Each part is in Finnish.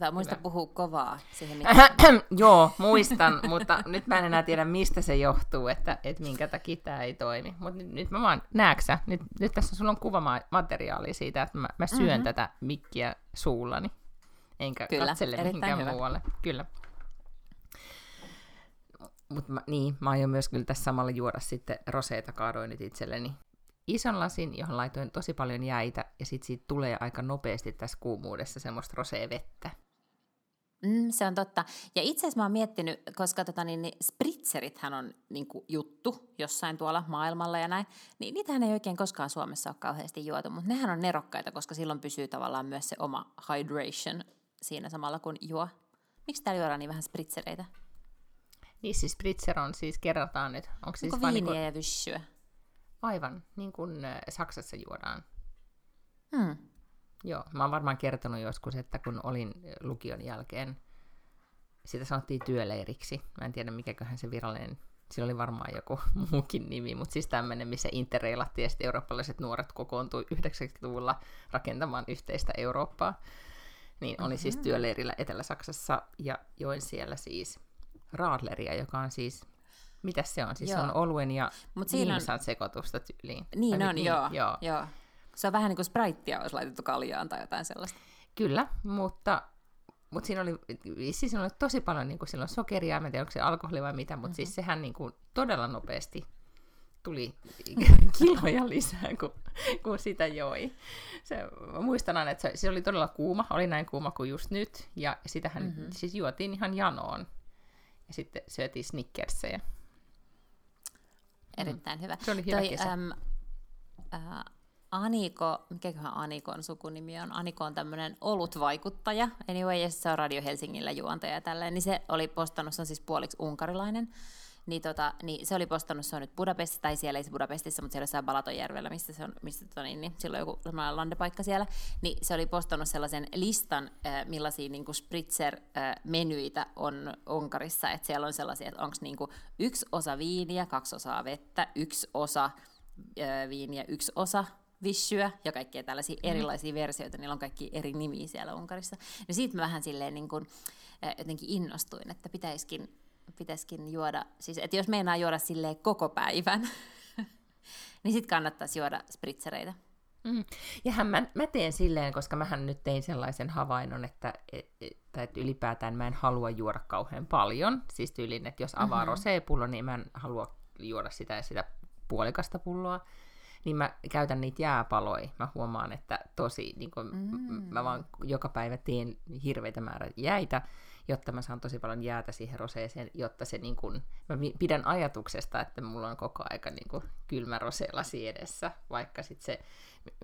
Hyvä, muista Hyvä. puhua kovaa siihen. Joo, muistan, mutta nyt mä en enää tiedä, mistä se johtuu, että, että minkä takia tämä ei toimi. Mutta nyt, nyt mä vaan, nääksä, nyt, nyt tässä sulla on kuvamateriaalia siitä, että mä, mä syön Mhm. mm-hmm. tätä mikkiä suullani, enkä Kyllä, katsele mihinkään hyvä. muualle. Kyllä. Mutta niin, mä aion myös kyllä tässä samalla juoda sitten roseita, kaadoin nyt itselleni ison lasin, johon laitoin tosi paljon jäitä, ja sitten siitä tulee aika nopeasti tässä kuumuudessa semmoista rosea vettä. Mm, se on totta. Ja itse asiassa mä oon miettinyt, koska tota, niin, niin spritzerithän on niin kuin, juttu jossain tuolla maailmalla ja näin, niin niitähän ei oikein koskaan Suomessa ole kauheasti juotu, mutta nehän on nerokkaita, koska silloin pysyy tavallaan myös se oma hydration siinä samalla kun juo. Miksi täällä juodaan niin vähän spritzereitä? Niin siis spritzer on siis, kerrotaan nyt, onko siis Onko vaan viiniä niinku, ja vyssyä? aivan niin kuin äh, Saksassa juodaan. Hmm. Joo, mä oon varmaan kertonut joskus, että kun olin lukion jälkeen, sitä sanottiin työleiriksi. Mä en tiedä mikäköhän se virallinen, sillä oli varmaan joku muukin nimi, mutta siis tämmöinen, missä interreilattiin ja sitten eurooppalaiset nuoret kokoontui 90-luvulla rakentamaan yhteistä Eurooppaa. Niin oli siis työleirillä Etelä-Saksassa ja join siellä siis Radleria, joka on siis, mitä se on? Siis Joo. on oluen ja Mut siinä on- sekoitusta tyyliin. Niin on, nyt joo, joo. joo. Se on vähän niin kuin spraittia olisi laitettu kaljaan tai jotain sellaista. Kyllä, mutta, mutta siinä oli, siis siinä oli tosi paljon niin kuin silloin sokeria, en tiedä onko se alkoholi vai mitä, mutta mm-hmm. siis sehän niin kuin todella nopeasti tuli kiloja lisää, kun, kun sitä joi. Se, mä muistan aina, että se, se oli todella kuuma, oli näin kuuma kuin just nyt, ja sitähän Mhm. mm-hmm. siis juotiin ihan janoon. Ja sitten syötiin snickersejä. Erittäin hyvä. Se oli hyvä kesä. Äm, äh, Aniko, mikäköhän Anikon sukunimi on? Aniko on tämmöinen olutvaikuttaja, anyway, ja se on Radio Helsingillä juontaja ja tälleen, niin se oli postannut, se on siis puoliksi unkarilainen, niin, tota, niin se oli postannut, se on nyt Budapestissa, tai siellä ei se Budapestissa, mutta siellä jossain Balatonjärvellä, mistä se on, mistä tota, niin, niin, sillä on joku sellainen landepaikka siellä, niin se oli postannut sellaisen listan, äh, millaisia niin spritzer-menyitä on Unkarissa, että siellä on sellaisia, että onko niin yksi osa viiniä, kaksi osaa vettä, yksi osa ö, viiniä, yksi osa vissyä ja kaikkea tällaisia mm. erilaisia versioita, niillä on kaikki eri nimiä siellä Unkarissa. Ja siitä mä vähän silleen niin kuin, ö, jotenkin innostuin, että pitäisikin, pitäisikin juoda, siis että jos meinaa juoda silleen koko päivän, niin sitten kannattaisi juoda spritzereitä. Mm. Ja hän, mä, mä teen silleen, koska mähän nyt tein sellaisen havainnon, että, et, et, tai että ylipäätään mä en halua juoda kauhean paljon. Siis tyylin, että jos avaa Mhm. mm-hmm. rosé-pullo, niin mä en halua juoda sitä ja sitä puolikasta pulloa. Niin mä käytän niitä jääpaloja. Mä huomaan, että tosi, niin kun, mm. mä vaan joka päivä teen hirveitä määrä jäitä, jotta mä saan tosi paljon jäätä siihen roseeseen, jotta se niin kun, mä pidän ajatuksesta, että mulla on koko aika niin kun, kylmä roseelasi edessä, vaikka sitten se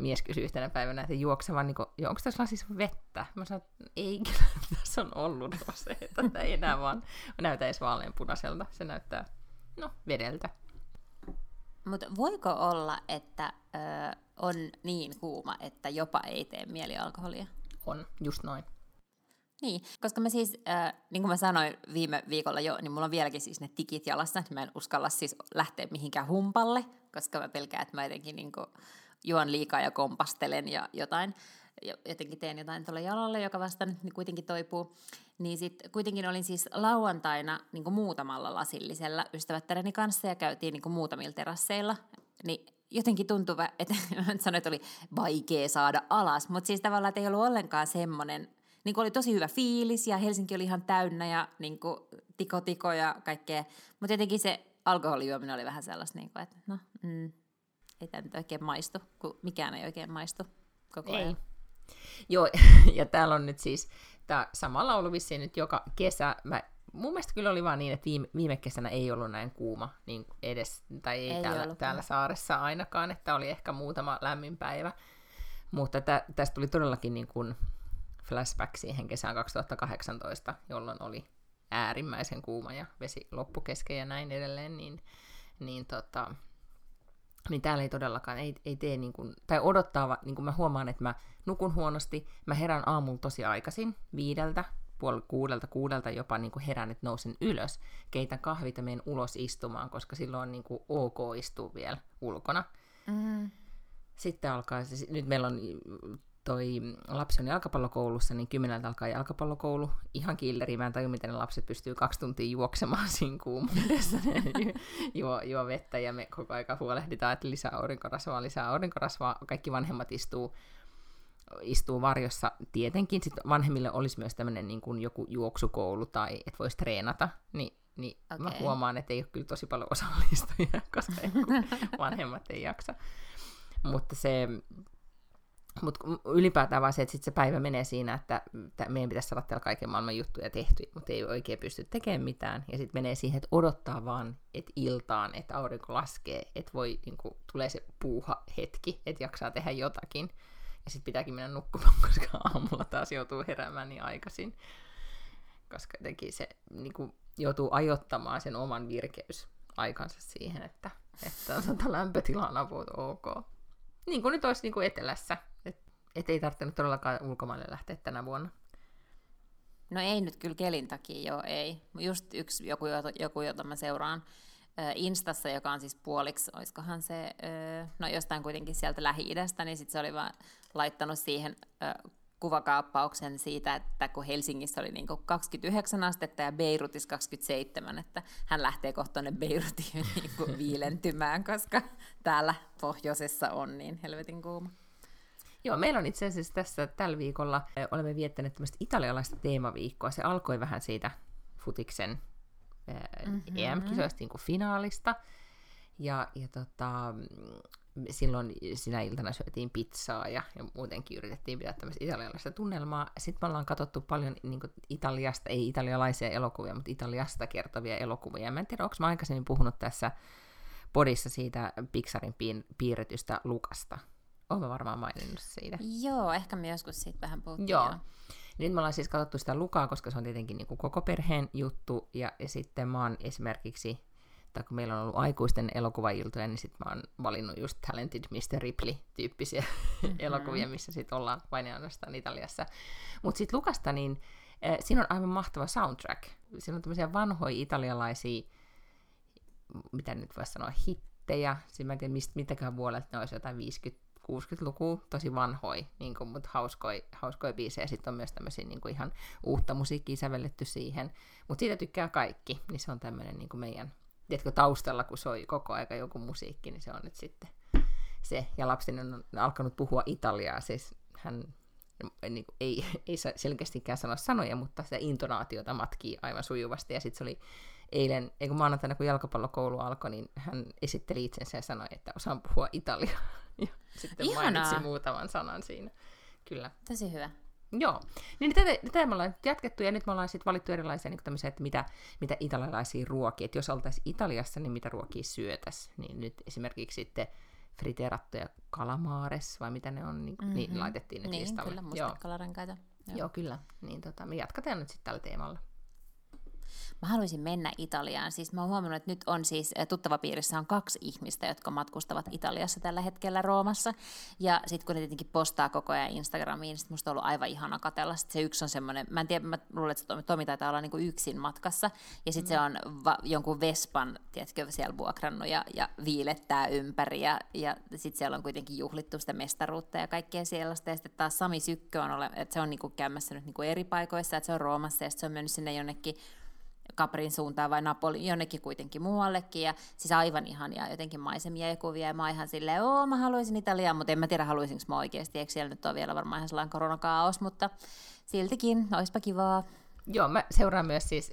mies kysyi yhtenä päivänä, että juoksevan, niin kuin, onko tässä lasissa vettä? Mä sanoin, että ei, kyllä tässä on ollut roseeta, tämä ei enää vaan näytä edes vaaleanpunaiselta, se näyttää, no, vedeltä. Mutta voiko olla, että ö, on niin kuuma, että jopa ei tee mieli alkoholia? On, just noin. Niin, koska mä siis, äh, niin kuin mä sanoin viime viikolla jo, niin mulla on vieläkin siis ne tikit jalassa, että mä en uskalla siis lähteä mihinkään humpalle, koska mä pelkään, että mä jotenkin niin kuin juon liikaa ja kompastelen ja jotain, jotenkin teen jotain tuolla jalalle, joka vasta nyt niin kuitenkin toipuu. Niin sitten kuitenkin olin siis lauantaina niin kuin muutamalla lasillisella ystävättäreni kanssa ja käytiin niin kuin muutamilla terasseilla, niin jotenkin tuntuu, vä- että mä sanoin, että oli vaikea saada alas, mutta siis tavallaan, että ei ollut ollenkaan semmoinen, niin oli tosi hyvä fiilis ja Helsinki oli ihan täynnä ja niin kuin tiko tiko ja kaikkea. Mutta jotenkin se alkoholijuominen oli vähän sellaista, niin kuin, että no, mm, ei tämä nyt oikein maistu, kun mikään ei oikein maistu koko Ei. Joo, ja täällä on nyt siis, tämä samalla ollut vissiin nyt joka kesä, mä, mun mielestä kyllä oli vaan niin, että viime, viime kesänä ei ollut näin kuuma niin edes, tai ei, Ei täällä, täällä saaressa ainakaan, että oli ehkä muutama lämmin päivä. Mutta tä, tästä tuli todellakin niin kuin flashback siihen kesään 2018, jolloin oli äärimmäisen kuuma ja vesi loppu kesken ja näin edelleen, niin, niin, tota, niin täällä ei todellakaan, ei, ei tee niin kuin, tai odottaa, niin kuin mä huomaan, että mä nukun huonosti, mä herään aamulla tosi aikaisin, viideltä, puoli kuudelta, kuudelta jopa niin kuin herään, että nousen ylös, keitän kahvit ja menen ulos istumaan, koska silloin on niin kuin ok istua vielä ulkona. Mm. Sitten alkaa, siis nyt meillä on toi lapsi on jalkapallokoulussa, niin kymmeneltä alkaa jalkapallokoulu. Ihan killeri, mä en tajua, miten ne lapset pystyy kaksi tuntia juoksemaan siinä kuumuudessa. juo, juo vettä ja me koko aika huolehditaan, että lisää aurinkorasvaa, lisää aurinkorasvaa. Kaikki vanhemmat istuu, istuu varjossa. Tietenkin sit vanhemmille olisi myös tämmöinen niin kuin joku juoksukoulu tai että voisi treenata. Niin niin okay. mä huomaan, että ei ole kyllä tosi paljon osallistujia, koska vanhemmat ei jaksa. Mutta se, mutta ylipäätään vaan se, että sit se päivä menee siinä, että meidän pitäisi saada täällä kaiken maailman juttuja tehtyä, mutta ei oikein pysty tekemään mitään. Ja sitten menee siihen, että odottaa vaan, että iltaan, että aurinko laskee, että voi, niin kuin, tulee se puuha hetki, että jaksaa tehdä jotakin. Ja sitten pitääkin mennä nukkumaan, koska aamulla taas joutuu heräämään niin aikaisin. Koska jotenkin se niin kuin, joutuu ajottamaan sen oman virkeysaikansa siihen, että, että lämpötila on ok. Niin kuin nyt olisi niin kuin etelässä. Että et ei tarvitse todellakaan ulkomaille lähteä tänä vuonna. No ei nyt kyllä kelin takia, joo ei. Just yksi joku, joku jota mä seuraan Instassa, joka on siis puoliksi, olisikohan se, no jostain kuitenkin sieltä Lähi-idästä, niin sitten se oli vaan laittanut siihen kuvakaappauksen siitä, että kun Helsingissä oli niin 29 astetta ja Beirutissa 27, että hän lähtee kohta tuonne Beirutiin niin viilentymään, koska täällä pohjoisessa on niin helvetin kuuma. Joo, meillä on itse asiassa tässä tällä viikolla, olemme viettäneet tämmöistä italialaista teemaviikkoa. Se alkoi vähän siitä futiksen mm-hmm. EM-kisoista niin finaalista. Ja, ja tota, silloin sinä iltana syötiin pizzaa ja, ja muutenkin yritettiin pitää tämmöistä italialaista tunnelmaa. Sitten me ollaan katsottu paljon niin Italiasta, ei italialaisia elokuvia, mutta Italiasta kertovia elokuvia. Mä en tiedä, onko mä aikaisemmin puhunut tässä podissa siitä Pixarin piirretystä Lukasta. Olen varmaan maininnut siitä. Joo, ehkä me joskus siitä vähän puhuttiin. Joo. Jo. Nyt me ollaan siis katsottu sitä Lukaa, koska se on tietenkin niin kuin koko perheen juttu, ja, ja sitten mä oon esimerkiksi tai kun meillä on ollut aikuisten elokuvailtoja, niin sitten mä oon valinnut just Talented Mr. Ripley-tyyppisiä mm-hmm. elokuvia, missä sitten ollaan vain ainoastaan Italiassa. Mutta sitten Lukasta, niin äh, siinä on aivan mahtava soundtrack. Siinä on tämmöisiä vanhoja italialaisia, mitä nyt voisi sanoa, hittejä. Siinä mä en tiedä, mistä, mitäkään vuodelta ne olisi jotain 50 60-luku, tosi vanhoi, niin kuin, mutta hauskoi, hauskoi biisejä. Sitten on myös tämmöisiä niin ihan uutta musiikkia sävelletty siihen. Mutta siitä tykkää kaikki, niin se on tämmöinen niin meidän tiedätkö, taustalla, kun soi koko aika joku musiikki, niin se on nyt sitten se. Ja lapseni on alkanut puhua italiaa, siis hän niin kuin, ei, ei selkeästikään sano sanoja, mutta se intonaatiota matkii aivan sujuvasti. Ja sitten se oli eilen, ei kun maanantaina, kun jalkapallokoulu alkoi, niin hän esitteli itsensä ja sanoi, että osaan puhua italiaa. Ja sitten Ihanaa. mainitsi muutaman sanan siinä. Kyllä. Tosi hyvä. Joo, niin tätä, tätä me ollaan jatkettu ja nyt me ollaan sitten valittu erilaisia niin tämmöisiä, että mitä, mitä italialaisia ruokia, että jos oltaisiin Italiassa, niin mitä ruokia syötäisiin, niin nyt esimerkiksi sitten friterattuja kalamaares, vai mitä ne on, niin, mm-hmm. niin laitettiin nyt niin, listalle. kyllä, mustekalarenkaita. Joo. Joo, kyllä. Niin tota, me jatketaan nyt sitten tällä teemalla. Mä haluaisin mennä Italiaan. Siis mä oon huomannut, että nyt on siis tuttava piirissä on kaksi ihmistä, jotka matkustavat Italiassa tällä hetkellä Roomassa. Ja sitten kun ne tietenkin postaa koko ajan Instagramiin, niin musta on ollut aivan ihana katella. Sitten se yksi on semmoinen, mä en tiedä, mä luulen, että Tomi, Tomi taitaa olla niinku yksin matkassa. Ja sitten mm. se on va- jonkun Vespan, tiedätkö, siellä vuokrannut ja, ja viilettää ympäri. Ja, ja sitten siellä on kuitenkin juhlittu sitä mestaruutta ja kaikkea sellaista. Ja sitten taas Sami Sykkö on, ole, että se on niinku käymässä nyt niinku eri paikoissa, että se on Roomassa ja se on mennyt sinne jonnekin Kaprin suuntaan vai Napoli, jonnekin kuitenkin muuallekin, ja siis aivan ihania jotenkin maisemia ja kuvia, ja mä ihan silleen, oo, mä haluaisin Italiaa, mutta en mä tiedä, haluaisinko mä oikeasti, eikö siellä nyt ole vielä varmaan ihan sellainen koronakaos, mutta siltikin, oispa kivaa. Joo, mä seuraan myös siis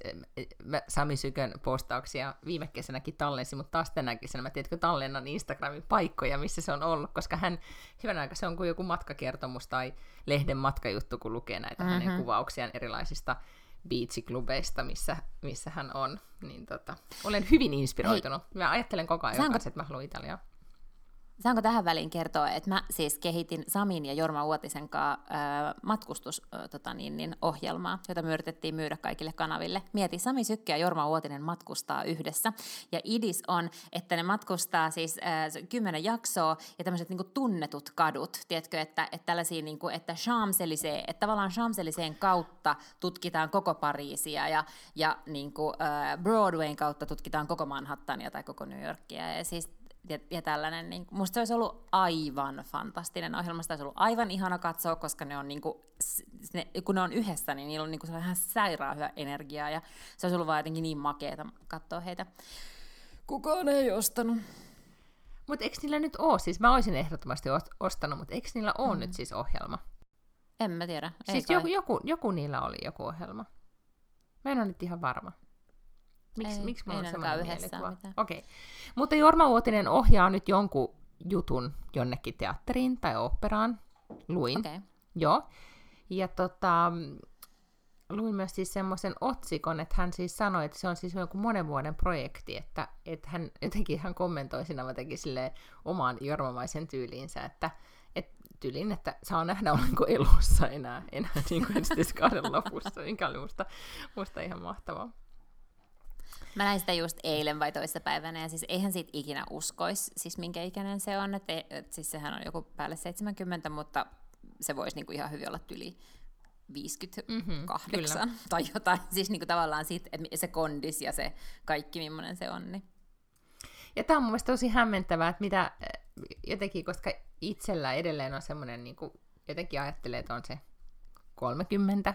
mä Sami Sykön postauksia viime kesänäkin tallensi, mutta taas tänä kesänä mä tiedätkö tallennan Instagramin paikkoja, missä se on ollut, koska hän, hyvän aika se on kuin joku matkakertomus tai lehden matkajuttu, kun lukee näitä mm-hmm. hänen kuvauksiaan erilaisista beachiklubeista, missä, missä hän on, niin tota, olen hyvin inspiroitunut. Hei. Mä ajattelen koko ajan, Saanko... kanssa, että mä haluan Italiaa. Saanko tähän väliin kertoa, että mä siis kehitin Samin ja Jorma Uotisen kanssa matkustusohjelmaa, tota niin, niin, jota me yritettiin myydä kaikille kanaville. Mieti, Sami Sykki ja Jorma Uotinen matkustaa yhdessä. Ja idis on, että ne matkustaa siis kymmenen jaksoa ja tämmöiset niin tunnetut kadut. Tiedätkö, että, että tällaisia, niin kuin, että että tavallaan Champs-Élysées kautta tutkitaan koko Pariisia ja, ja niin kuin, äh, Broadwayn kautta tutkitaan koko Manhattania tai koko New Yorkia. Ja siis ja, ja tällainen, niin, musta se olisi ollut aivan fantastinen ohjelma, sitä olisi ollut aivan ihana katsoa, koska ne on niin kuin, ne, kun ne on yhdessä, niin niillä on niin kuin ihan sairaan hyvä energiaa, ja se olisi ollut vaan jotenkin niin makeeta katsoa heitä. Kukaan ei ostanut. Mutta eikö niillä nyt ole, siis mä olisin ehdottomasti ostanut, mutta eikö niillä ole mm. nyt siis ohjelma? En mä tiedä. Ei siis joku, joku, joku niillä oli joku ohjelma. Mä en ole nyt ihan varma. Miksi, ei, miksi mulla on sellainen mielikuva? Okei. Okay. Mutta Jorma Uotinen ohjaa nyt jonkun jutun jonnekin teatteriin tai operaan. Luin. Okay. Joo. Ja tota, luin myös siis semmoisen otsikon, että hän siis sanoi, että se on siis joku monen vuoden projekti, että, että hän jotenkin hän kommentoi siinä jotenkin omaan jormamaisen tyyliinsä, että, että tyyliin, että saa nähdä olenko elossa enää, enää niin kuin kauden lopussa, mikä oli musta, musta ihan mahtavaa. Mä näin sitä just eilen vai toista päivänä, ja siis eihän siitä ikinä uskoisi, siis minkä ikäinen se on, että et, siis sehän on joku päälle 70, mutta se voisi niinku ihan hyvin olla tyli 58 mm-hmm, tai jotain, siis niinku tavallaan siitä, että se kondis ja se kaikki, millainen se on. Niin. Ja tämä on mun mielestä tosi hämmentävää, että mitä jotenkin, koska itsellä edelleen on semmoinen, niin jotenkin ajattelee, että on se 30,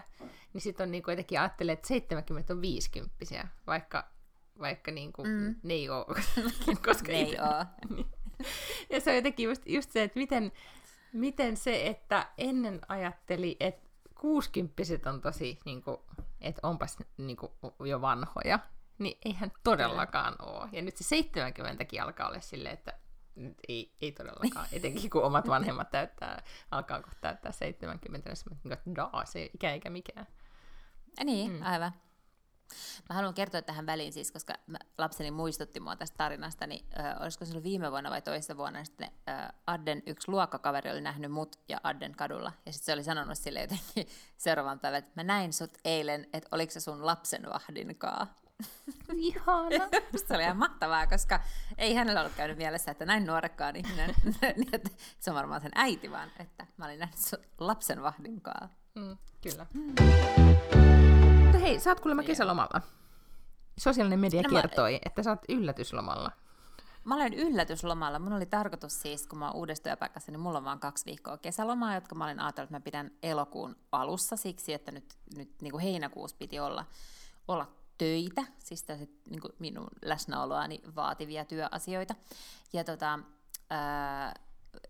niin sitten on niin kuin jotenkin ajattelee, että 70 on 50 vaikka vaikka niin kuin, mm. ne ei ole. koska ne ei ole. Niin. ja se on jotenkin just, just se, että miten, miten se, että ennen ajatteli, että kuusikymppiset on tosi, niin kuin, että onpas niin kuin, jo vanhoja, niin eihän todellakaan ole. Ja nyt se 70 alkaa olla silleen, että ei, ei todellakaan, etenkin kun omat vanhemmat täyttää, alkaa kohta täyttää 70, niin että daa, se ikä eikä mikään. Niin, mm. aivan. Mä haluan kertoa tähän väliin siis, koska lapseni muistutti mua tästä tarinasta, niin äh, olisiko se ollut viime vuonna vai toisessa vuonna, sitten äh, Adden yksi luokkakaveri oli nähnyt mut ja Adden kadulla, ja sitten se oli sanonut sille jotenkin seuraavan päivän, että mä näin sut eilen, että oliko se sun lapsenvahdinkaa. Ihana. se oli ihan mahtavaa, koska ei hänellä ollut käynyt mielessä, että näin nuorekkaan ihminen, niin että se on varmaan sen äiti vaan, että mä olin nähnyt sun lapsenvahdinkaa. Mm, kyllä. Mm. Hei, sä oot kuulemma kesälomalla. Sosiaalinen media no, kertoi, mä... että sä oot yllätyslomalla. Mä olen yllätyslomalla. Mun oli tarkoitus siis, kun mä oon uudessa työpaikassa, niin mulla on vain kaksi viikkoa kesälomaa, jotka mä olin ajatellut, että mä pidän elokuun alussa siksi, että nyt, nyt niin kuin heinäkuussa piti olla, olla töitä, siis tällaiset, niin kuin minun läsnäoloani vaativia työasioita. Ja tota, ää,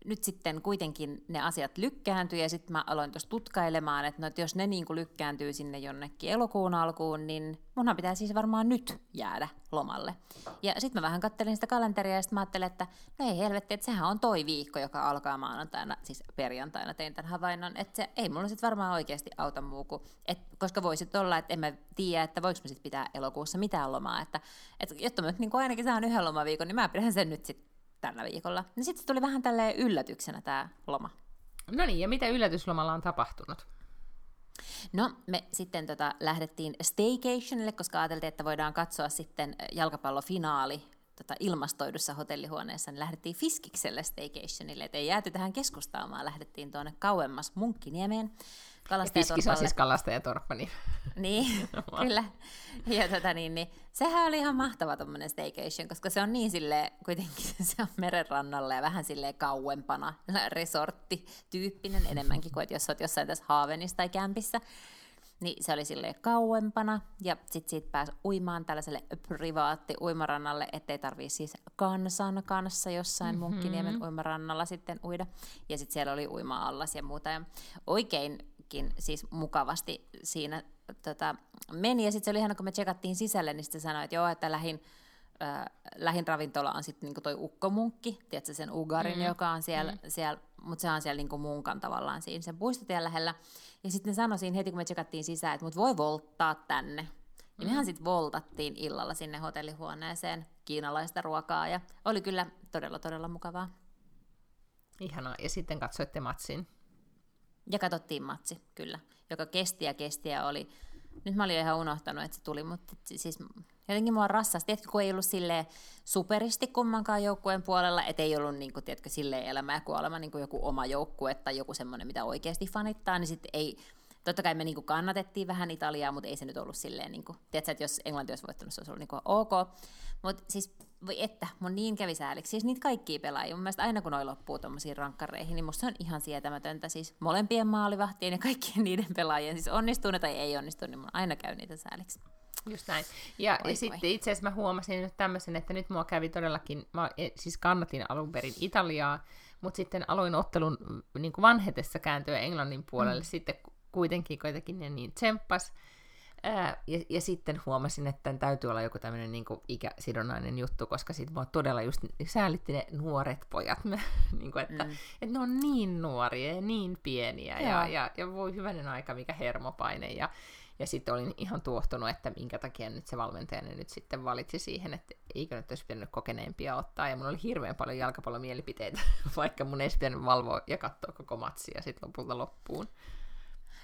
nyt sitten kuitenkin ne asiat lykkääntyi ja sitten mä aloin tuossa tutkailemaan, että, no, että jos ne niin kuin lykkääntyy sinne jonnekin elokuun alkuun, niin munhan pitää siis varmaan nyt jäädä lomalle. Ja sitten mä vähän kattelin sitä kalenteria ja sitten mä ajattelin, että no ei helvetti, että sehän on toi viikko, joka alkaa maanantaina, siis perjantaina tein tämän havainnon, että se ei mulla sitten varmaan oikeasti auta muu kuin, et, koska voisit olla, että en mä tiedä, että voiko mä sitten pitää elokuussa mitään lomaa, että, että jotta mä nyt niin ainakin saan yhden lomaviikon, niin mä pidän sen nyt sitten tällä viikolla. Niin sitten tuli vähän tälle yllätyksenä tämä loma. No niin, ja mitä yllätyslomalla on tapahtunut? No, me sitten tota, lähdettiin staycationille, koska ajateltiin, että voidaan katsoa sitten jalkapallofinaali tota, ilmastoidussa hotellihuoneessa, niin lähdettiin Fiskikselle staycationille, että ei jääty tähän keskustaamaan, lähdettiin tuonne kauemmas Munkkiniemeen. Fiskis on siis kalastajatorppa, niin... niin, kyllä. Ja tota, niin, niin, sehän oli ihan mahtava tuommoinen staycation, koska se on niin sille kuitenkin se on merenrannalla ja vähän sille kauempana, resortti-tyyppinen enemmänkin kuin, että jos olet jossain tässä Haavenissa tai kämpissä. Niin se oli sille kauempana, ja sitten siitä pääsi uimaan tällaiselle privaatti uimarannalle, ettei tarvii siis kansan kanssa jossain mm-hmm. Munkkiniemen uimarannalla sitten uida. Ja sitten siellä oli uima-allas ja muuta. Ja oikein siis mukavasti siinä tota, meni. Ja sitten se oli ihan, kun me tsekattiin sisälle, niin sitten sanoi, että joo, että lähin, äh, lähin ravintola on sitten niinku toi ukkomunkki, tiedätkö sen Ugarin, mm. joka on siellä, mm. siellä mutta se on siellä niinku munkan tavallaan siinä sen puistotien lähellä. Ja sitten sanoi siinä heti, kun me tsekattiin sisään, että mut voi volttaa tänne. Ja mehän sitten voltattiin illalla sinne hotellihuoneeseen kiinalaista ruokaa ja oli kyllä todella, todella mukavaa. Ihanaa. Ja sitten katsoitte matsin. Ja katsottiin matsi, kyllä, joka kesti ja kesti ja oli... Nyt mä olin ihan unohtanut, että se tuli, mutta siis jotenkin mua rassasi. Tiedätkö, kun ei ollut silleen superisti kummankaan joukkueen puolella, että ei ollut niin kuin, tiedätkö, silleen elämä ja kuolema niin kuin joku oma joukkue tai joku semmoinen, mitä oikeasti fanittaa, niin sitten ei, totta kai me niin kuin kannatettiin vähän Italiaa, mutta ei se nyt ollut silleen, niin kuin, tiedätkö, että jos Englanti olisi voittanut, se olisi ollut niin kuin ok. Mutta siis, voi että, mun niin kävi sääliksi. Siis niitä kaikkia pelaajia. Mun mielestä aina kun noi loppuu tuommoisiin rankkareihin, niin musta se on ihan sietämätöntä. Siis molempien maalivahtien ja kaikkien niiden pelaajien, siis onnistuu ne tai ei onnistu, niin mun aina käy niitä sääliksi. Just näin. Ja, ja sitten itse asiassa mä huomasin nyt tämmöisen, että nyt mua kävi todellakin, mä e, siis kannatin alun perin Italiaa, mutta sitten aloin ottelun niin kuin vanhetessa kääntyä Englannin puolelle, mm. sitten kuitenkin kuitenkin ne niin tsemppas. Ää, ja, ja sitten huomasin, että täytyy olla joku tämmöinen niin ikäsidonnainen juttu, koska sitten mua todella just säälitti ne nuoret pojat, niin kuin, että, mm. että ne on niin nuoria ja niin pieniä ja, ja, ja voi hyvänen aika mikä hermopaine. Ja, ja sitten olin ihan tuohtunut, että minkä takia nyt se valmentaja nyt sitten valitsi siihen, että eikö nyt olisi pitänyt kokeneempia ottaa. Ja mulla oli hirveän paljon jalkapallomielipiteitä, vaikka mun ei pitänyt valvoa ja katsoa koko matsia sitten lopulta loppuun.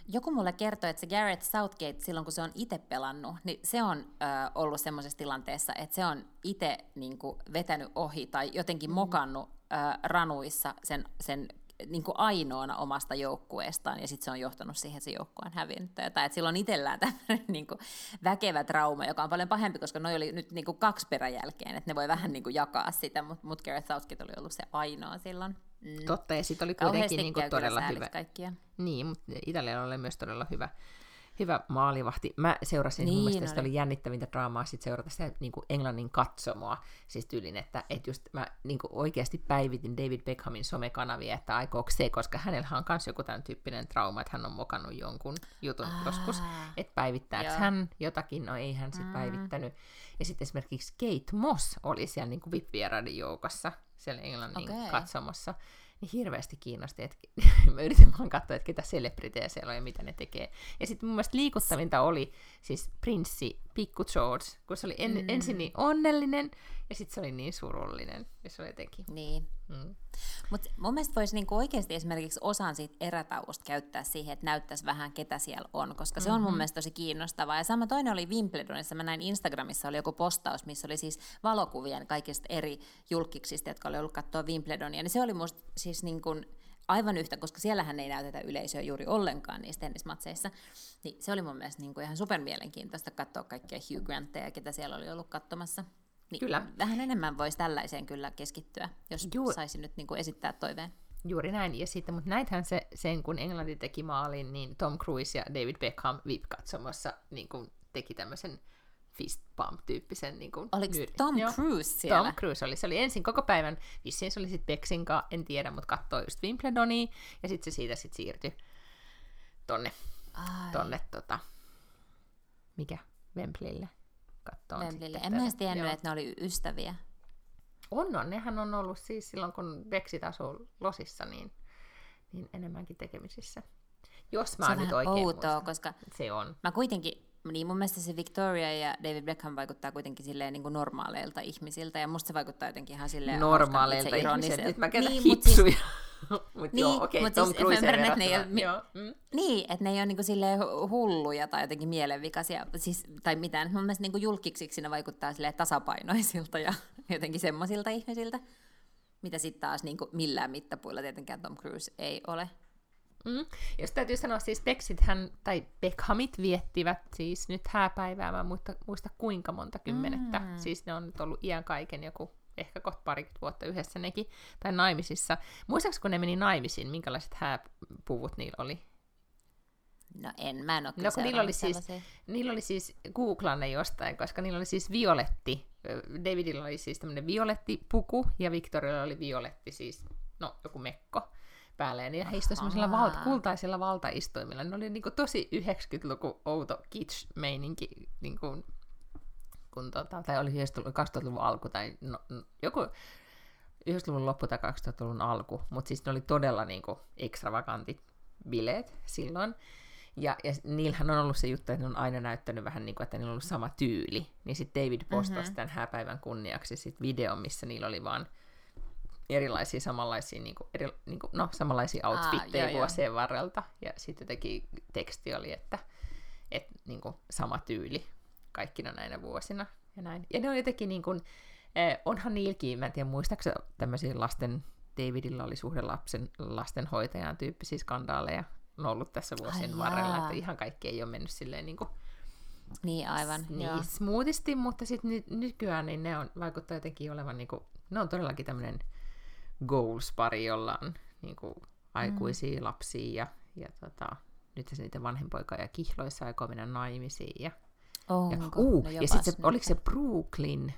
Joku mulle kertoi, että se Garrett Southgate silloin, kun se on itse pelannut, niin se on ö, ollut semmoisessa tilanteessa, että se on itse niin vetänyt ohi tai jotenkin mm. mokannut ö, ranuissa sen, sen niin kuin ainoana omasta joukkueestaan, ja sitten se on johtanut siihen, että se joukkue on hävinnyt. Tai että sillä on itsellään tämmöinen niin kuin väkevä trauma, joka on paljon pahempi, koska noi oli nyt niin kuin kaksi peräjälkeen, että ne voi vähän niin kuin jakaa sitä, mutta mut Gareth Southgate oli ollut se ainoa silloin. Mm. Totta, ja sitten oli kuitenkin niin kuin todella hyvä. Kaikkia. Niin, mutta Italialla oli myös todella hyvä hyvä maalivahti. Mä seurasin, niin, mun mielestä oli. oli jännittävintä draamaa sit seurata sitä niin kuin Englannin katsomoa, siis tyylin, että, että just mä niin kuin oikeasti päivitin David Beckhamin somekanavia, että aikooko se, koska hänellä on myös joku tämän tyyppinen trauma, että hän on mokannut jonkun jutun Aa, joskus, että päivittääkö joo. hän jotakin, no ei hän sitten mm. päivittänyt. Ja sitten esimerkiksi Kate Moss oli siellä niin VIP-vieraiden joukossa, siellä Englannin okay. katsomossa niin hirveästi kiinnosti, että mä yritin vaan katsoa, että ketä celebriteja siellä on ja mitä ne tekee. Ja sitten mun mielestä liikuttavinta oli siis prinssi Pikku George, kun se oli en, mm. ensin niin onnellinen ja sitten se oli niin surullinen. Ja se oli jotenkin... Niin. Mm. Mutta mun mielestä voisi niinku oikeasti esimerkiksi osan siitä erätauosta käyttää siihen, että näyttäisi vähän, ketä siellä on, koska se mm-hmm. on mun mm-hmm. mielestä tosi kiinnostavaa. Ja sama toinen oli Wimbledonissa, mä näin Instagramissa oli joku postaus, missä oli siis valokuvien kaikista eri julkiksista, jotka oli ollut katsoa Wimbledonia. Niin se oli musta siis niin kuin aivan yhtä, koska siellähän ei näytetä yleisöä juuri ollenkaan niissä tennismatseissa. Niin se oli mun mielestä niin kuin ihan supermielenkiintoista katsoa kaikkia Hugh Grantteja, ketä siellä oli ollut katsomassa. Niin kyllä. Vähän enemmän voisi tällaiseen kyllä keskittyä, jos Ju- saisi nyt niin kuin esittää toiveen. Juuri näin. Ja sitten, mutta näithän se, sen kun Englanti teki maalin, niin Tom Cruise ja David Beckham VIP-katsomassa niin kuin teki tämmöisen fist bump-tyyppisen niin kuin, Oliko myr- Tom Joo. Cruise siellä? Tom Cruise oli. Se oli ensin koko päivän, vissiin se oli sitten Beksin en tiedä, mutta katsoi just Wimbledonia, ja sitten se siitä sitten siirtyi tonne, Ai. tonne tota, mikä, Wembleylle kattoon. Wembleylle. En mä edes tiennyt, että ne oli ystäviä. On, on. Nehän on ollut siis silloin, kun Brexit asuu Losissa, niin, niin enemmänkin tekemisissä. Jos mä se on nyt oikein outoa, muistan. koska se on. mä kuitenkin niin mun mielestä se Victoria ja David Beckham vaikuttaa kuitenkin silleen niin kuin normaaleilta ihmisiltä, ja musta se vaikuttaa jotenkin ihan silleen Normaaleilta ihmisiltä, nyt mä käytän niin, hitsuja. Siis, mut niin, joo, okei, okay, Tom siis, Cruise että ne ei ole, joo. Mm. Niin, että ne ei ole niinku silleen hulluja tai jotenkin mielenvikaisia, siis, tai mitään. Mun mielestä niinku julkiksiksi ne vaikuttaa silleen tasapainoisilta ja jotenkin semmoisilta ihmisiltä, mitä sitten taas niinku millään mittapuilla tietenkään Tom Cruise ei ole. Mm. Jos täytyy sanoa, siis Becksithän, tai Beckhamit viettivät siis nyt hääpäivää, mä muista, muista kuinka monta kymmenettä. Mm. Siis ne on nyt ollut iän kaiken joku ehkä kohta pari vuotta yhdessä nekin, tai naimisissa. Muistaakseni, kun ne meni naimisiin, minkälaiset hääpuvut niillä oli? No en, mä en ole no, kun niillä oli, siis, niillä oli siis, googlaan ne jostain, koska niillä oli siis violetti, Davidilla oli siis tämmöinen violetti puku, ja Victorialla oli violetti siis, no joku mekko päälleen, ja he istuivat semmoisilla valta, kultaisilla valtaistuimilla. Ne oli niinku tosi 90-luku outo kitsch-meininki, niinku, kun tota, tai oli 2000-luvun alku, tai no, joku 90-luvun loppu tai 2000-luvun alku, mutta siis ne oli todella niinku extravagantit bileet silloin. Ja, ja niillähän on ollut se juttu, että ne on aina näyttänyt vähän niin kuin, että niillä on ollut sama tyyli. Niin sitten David postasi mm-hmm. tämän hääpäivän kunniaksi sit videon, missä niillä oli vaan erilaisia samanlaisia, niin kuin, eri, niin kuin, no, samanlaisia outfitteja Aa, joo, vuosien joo. varrelta. Ja sitten jotenkin teksti oli, että, että niin kuin, sama tyyli kaikkina näinä vuosina. Ja, näin. ja ne on jotenkin niin kuin, eh, onhan niilläkin, mä en tiedä muistaakseni tämmöisiä lasten, Davidilla oli suhde lapsen, lastenhoitajan tyyppisiä skandaaleja on ollut tässä vuosien Ai varrella, että ihan kaikki ei ole mennyt silleen niin kuin, niin aivan, niin, joo. smoothisti, mutta sitten ny- nykyään niin ne on, vaikuttaa jotenkin olevan, niin kuin, ne on todellakin tämmöinen goals-pari, jolla on niin kuin, aikuisia mm. lapsia ja, ja tota, nyt se niiden vanhempoika ja kihloissa aikoo mennä naimisiin. Ja, Onko? ja, uh, no ja sitten se, oliko se Brooklyn,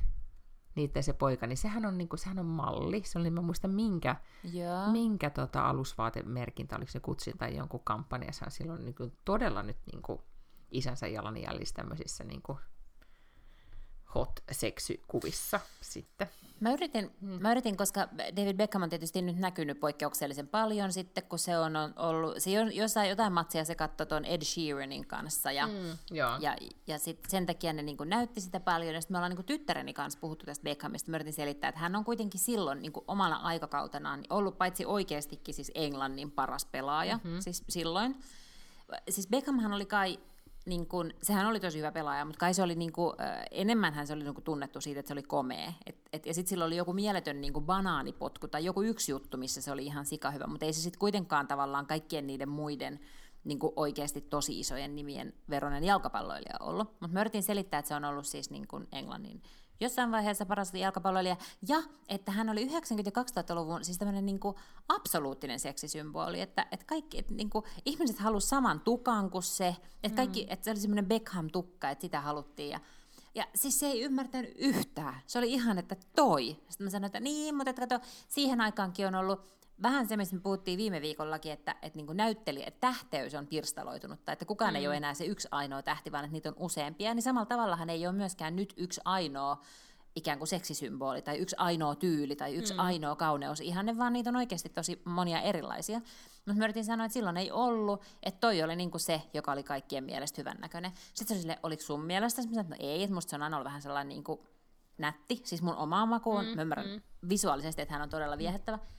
niiden se poika, niin sehän on, niin kuin, sehän on malli. Se oli, mä muistan minkä, Joo. minkä tota, alusvaatemerkintä, oliko se kutsin tai jonkun kampanjassa, silloin niin kuin, todella nyt niin kuin, isänsä jalanjäljissä tämmöisissä niin kuin, hot seksykuvissa sitten. Mä yritin, hmm. mä yritin, koska David Beckham on tietysti nyt näkynyt poikkeuksellisen paljon sitten, kun se on ollut, se on jossain jotain matsia se katsoi tuon Ed Sheeranin kanssa, ja, mm, joo. ja, ja sit sen takia ne niin näytti sitä paljon, ja sitten me ollaan niin tyttäreni kanssa puhuttu tästä Beckhamista, mä yritin selittää, että hän on kuitenkin silloin niin omana aikakautenaan ollut paitsi oikeastikin siis Englannin paras pelaaja, mm-hmm. siis silloin, siis Beckhamhan oli kai niin kun, sehän oli tosi hyvä pelaaja, mutta kai se oli niin kun, enemmänhän se oli niin tunnettu siitä, että se oli komea. Et, et, ja sitten sillä oli joku mieletön niin banaanipotku tai joku yksi juttu, missä se oli ihan sika hyvä, mutta ei se sitten kuitenkaan tavallaan kaikkien niiden muiden niin oikeasti tosi isojen nimien veronen jalkapalloilija ollut. Mutta mä yritin selittää, että se on ollut siis niin Englannin jossain vaiheessa paras jalkapalloilija, ja että hän oli 90- ja 2000-luvun siis tämmöinen niin kuin absoluuttinen seksisymboli, että, että kaikki, että niin kuin, ihmiset halusivat saman tukan kuin se, että, kaikki, mm. että se oli semmoinen Beckham-tukka, että sitä haluttiin, ja ja siis se ei ymmärtänyt yhtään. Se oli ihan, että toi. Sitten mä sanoin, että niin, mutta että kato, siihen aikaankin on ollut vähän se, mistä me puhuttiin viime viikollakin, että, että niin näyttelijä, että tähteys on pirstaloitunut, tai että kukaan mm. ei ole enää se yksi ainoa tähti, vaan että niitä on useampia, niin samalla tavallahan ei ole myöskään nyt yksi ainoa ikään kuin seksisymboli, tai yksi ainoa tyyli, tai yksi mm. ainoa kauneus ihanne, vaan niitä on oikeasti tosi monia erilaisia. Mutta mä yritin sanoa, että silloin ei ollut, että toi oli niinku se, joka oli kaikkien mielestä hyvännäköinen. Sitten se oli silleen, oliko sun mielestä? Sitten mä sanoin, että no ei, että musta se on aina ollut vähän sellainen niinku nätti, siis mun oma makuun, mm, mä ymmärrän mm. visuaalisesti, että hän on todella viehättävä. Mm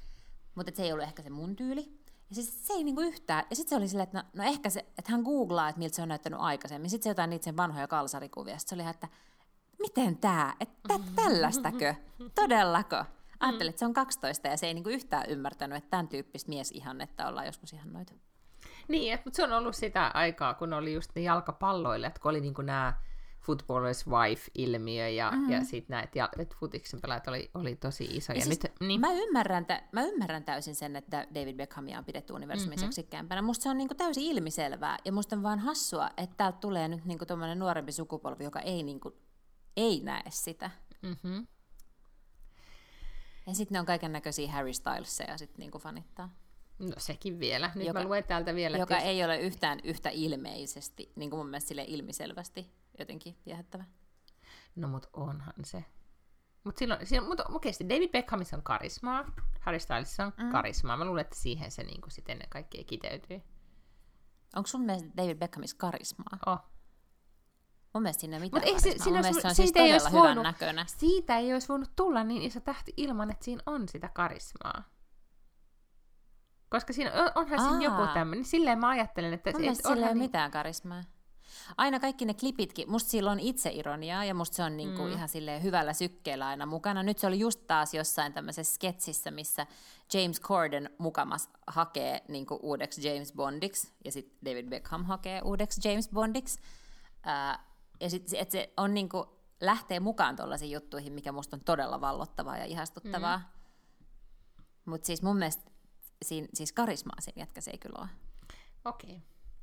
mutta se ei ollut ehkä se mun tyyli. Ja siis se ei niinku yhtään. Ja sitten se oli silleen, että no, no ehkä se, että hän googlaa, että miltä se on näyttänyt aikaisemmin. Sitten se jotain niitä sen vanhoja kalsarikuvia. Sitten se oli että miten tämä, että tällaistakö, todellako? Ajattelin, että se on 12 ja se ei niinku yhtään ymmärtänyt, että tämän tyyppistä miesihannetta ollaan joskus ihan noita. Niin, mutta se on ollut sitä aikaa, kun oli just ne jalkapalloilijat, kun oli niinku nämä Footballer's Wife-ilmiö ja, mm-hmm. ja sitten näitä ja, et futiksen pelaajat oli, oli tosi iso. Ja siis nyt, niin. mä, ymmärrän, tä, mä ymmärrän täysin sen, että David Beckhamia on pidetty universumin mm-hmm. seksikkäämpänä. Musta se on niinku täysin ilmiselvää ja musta on vaan hassua, että täältä tulee nyt niinku nuorempi sukupolvi, joka ei, niinku, ei näe sitä. Mm-hmm. Ja sitten ne on kaiken näköisiä Harry Stylesia sitten niinku fanittaa. No sekin vielä. Nyt joka, mä luen täältä vielä. Joka ei ole yhtään yhtä ilmeisesti, niin kuin mun mielestä sille ilmiselvästi jotenkin viehättävä. No mut onhan se. Mut silloin, silloin mut oikeesti David Beckhamissa on karismaa, Harry Stylesissa on mm. karismaa. Mä luulen, että siihen se niinku sitten ennen kaikkea kiteytyy. Onko sun mielestä David Beckhamissa karismaa? Oh. Mun mielestä siinä ei mitään Mut ei, se, siinä se on siis ei olisi voinut, näköinen. Siitä ei olisi voinut tulla niin iso tähti ilman, että siinä on sitä karismaa. Koska siinä on, onhan Aa. siinä joku tämmöinen. Silleen mä ajattelen, että... Mun mielestä sillä ei ole niin... mitään karismaa aina kaikki ne klipitkin, musta sillä on itse ironiaa ja musta se on niinku mm. ihan sille hyvällä sykkeellä aina mukana. Nyt se oli just taas jossain tämmöisessä sketsissä, missä James Corden mukamas hakee niinku uudeksi James Bondiksi ja sitten David Beckham hakee uudeksi James Bondiksi. Ää, ja sitten että se on niinku, lähtee mukaan tuollaisiin juttuihin, mikä musta on todella vallottavaa ja ihastuttavaa. Mm. Mutta siis mun mielestä siinä, siis karismaa siinä jätkä se ei kyllä ole. Okei. Okay.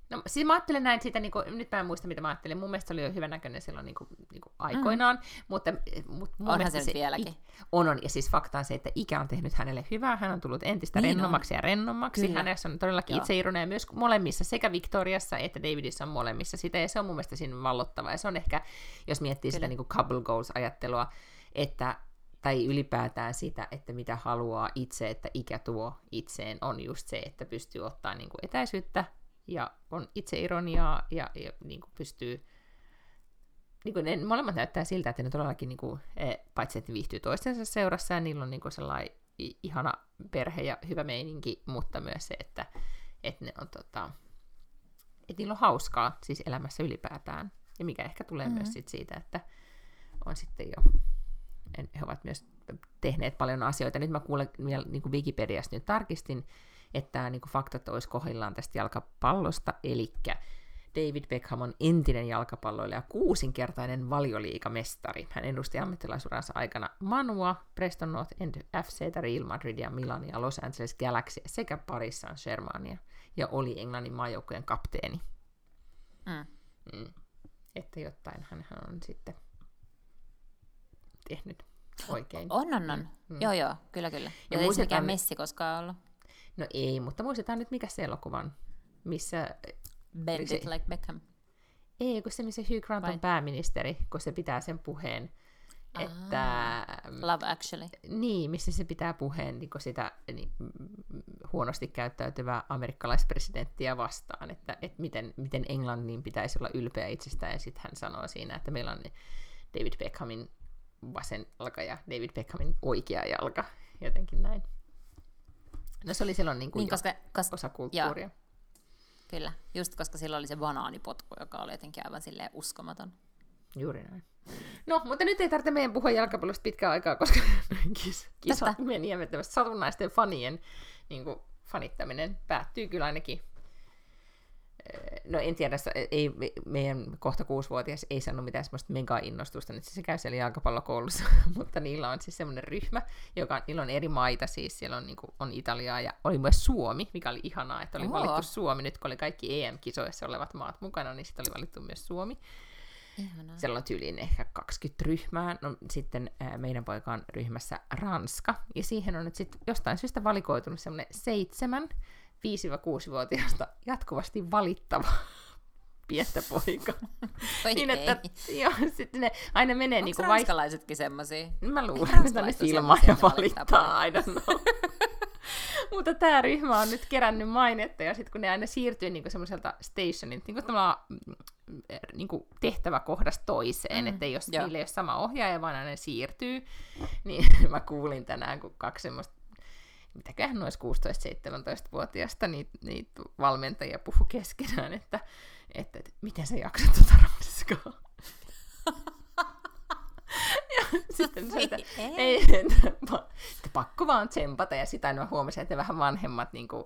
No siis mä ajattelen näin sitä, niin kuin, nyt mä en muista mitä mä ajattelin, mun mielestä se oli jo hyvän näköinen silloin niin kuin, niin kuin aikoinaan, mm. mutta, mutta mun Onhan se, se vieläkin. On, on, ja siis fakta on se, että ikä on tehnyt hänelle hyvää, hän on tullut entistä niin rennommaksi on. ja rennommaksi, Kyllä. hänessä on todellakin itseirone, ja myös molemmissa, sekä Victoriassa että Davidissa on molemmissa sitä, ja se on mun mielestä siinä vallottava, ja se on ehkä, jos miettii Kyllä. sitä niin kuin couple goals-ajattelua, että tai ylipäätään sitä, että mitä haluaa itse, että ikä tuo itseen, on just se, että pystyy ottaa niin kuin etäisyyttä ja on itse ironiaa ja, ja niin kuin pystyy niin kuin ne molemmat näyttää siltä, että ne todellakin, niin kuin, e, paitsi että ne viihtyy toistensa seurassa ja niillä on niin kuin sellainen ihana perhe ja hyvä meininki, mutta myös se, että, että ne on tota, että niillä on hauskaa siis elämässä ylipäätään. Ja mikä ehkä tulee mm-hmm. myös sit siitä, että on sitten jo, he ovat myös tehneet paljon asioita. Nyt mä kuulen vielä niin kuin Wikipediasta nyt tarkistin, että niin kuin faktat olisi kohdillaan tästä jalkapallosta, eli David Beckham on entinen jalkapalloilija, kuusinkertainen valioliikamestari. Hän edusti ammattilaisuransa aikana Manua, Preston North End FC, Real Madridia, Milania, Los Angeles Galaxy sekä Paris Saint-Germainia ja oli Englannin maajoukkojen kapteeni. Mm. Mm. Että jotain hän on sitten tehnyt oikein. On, on, on. Mm. Joo, joo, kyllä, kyllä. Ja, ja ei se mikään messi koskaan ollut. No ei, mutta muistetaan nyt, mikä se elokuvan, missä... Bend se... like Beckham. Ei, kun se, missä Hugh Grant Vai? on pääministeri, kun se pitää sen puheen, että... Love Actually. Niin, missä se pitää puheen niin sitä niin, huonosti käyttäytyvää amerikkalaispresidenttiä vastaan, että, että miten, miten Englannin pitäisi olla ylpeä itsestään, ja sitten hän sanoo siinä, että meillä on David Beckhamin vasen jalka ja David Beckhamin oikea jalka, jotenkin näin. No se oli silloin niin kuin niin, koska, koska, osa kulttuuria. Joo. Kyllä, just koska silloin oli se banaanipotku, joka oli jotenkin aivan silleen uskomaton. Juuri näin. No, mutta nyt ei tarvitse meidän puhua jalkapallosta pitkään aikaa, koska kis, kisat meni ja satunnaisten fanien niin kuin, fanittaminen päättyy kyllä ainakin no en tiedä, ei, meidän kohta kuusivuotias ei sano mitään semmoista mega-innostusta, nyt se käy siellä jalkapallokoulussa, mutta niillä on siis semmoinen ryhmä, joka, niillä on eri maita, siis siellä on, niin kuin, on Italiaa ja oli myös Suomi, mikä oli ihanaa, että oli Oho. valittu Suomi, nyt kun oli kaikki EM-kisoissa olevat maat mukana, niin sitten oli valittu myös Suomi. Ihanaa. Siellä on tyyliin ehkä 20 ryhmää. No, sitten ää, meidän poika on ryhmässä Ranska. Ja siihen on nyt sitten jostain syystä valikoitunut semmoinen seitsemän 5-6-vuotiaasta jatkuvasti valittava pientä poika. niin, että joo, sitten ne aina menee Onko niinku ranskalaisetkin vai... semmosia? Mä luulen, että ne filmaa ja valittaa, don't know. Mutta tämä ryhmä on nyt kerännyt mainetta, ja sitten kun ne aina siirtyy niinku semmoiselta stationilta, niinku niinku tehtäväkohdasta toiseen, mm, että ole, niille ei ole sama ohjaaja, vaan aina siirtyy, niin mä kuulin tänään, kun kaksi semmoista mitäköhän noissa 16-17-vuotiaista niitä, niitä valmentajia puhu keskenään, että, että, että miten sä jaksat tuota ranskaa. ja sitten se, että, ei, että, että pakko vaan tsempata, ja sitä mä huomasin, että vähän vanhemmat niin kuin,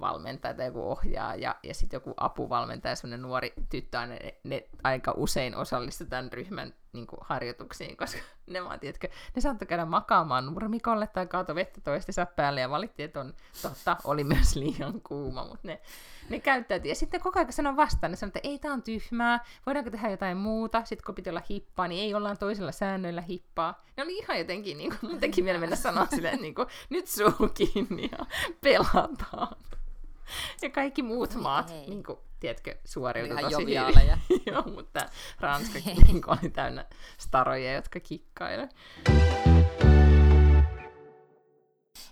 valmentaja tai joku ohjaa ja, ja sitten joku apuvalmentaja, semmoinen nuori tyttö, ne, ne aika usein osallistutaan tämän ryhmän niin kuin, harjoituksiin, koska ne vaan, tiedätkö, ne saattoi käydä makaamaan nurmikolle tai kaato vettä toistensa päälle ja valittiin, että on totta, oli myös liian kuuma, mutta ne, ne käyttäytyi. Ja sitten koko ajan sanoi vastaan, ne sanoi, että ei, tämä on tyhmää, voidaanko tehdä jotain muuta, sitten kun piti olla hippaa, niin ei ollaan toisella säännöillä hippaa. Ne oli ihan jotenkin, niin kuin, mun teki vielä mennä sanoa silleen, niin kuin, nyt suu kiinni ja pelataan. Ja kaikki muut maat, niin kuin, tiedätkö, suoriutui tosi hyvin. Joo, mutta Ranska oli täynnä staroja, jotka kikkailee.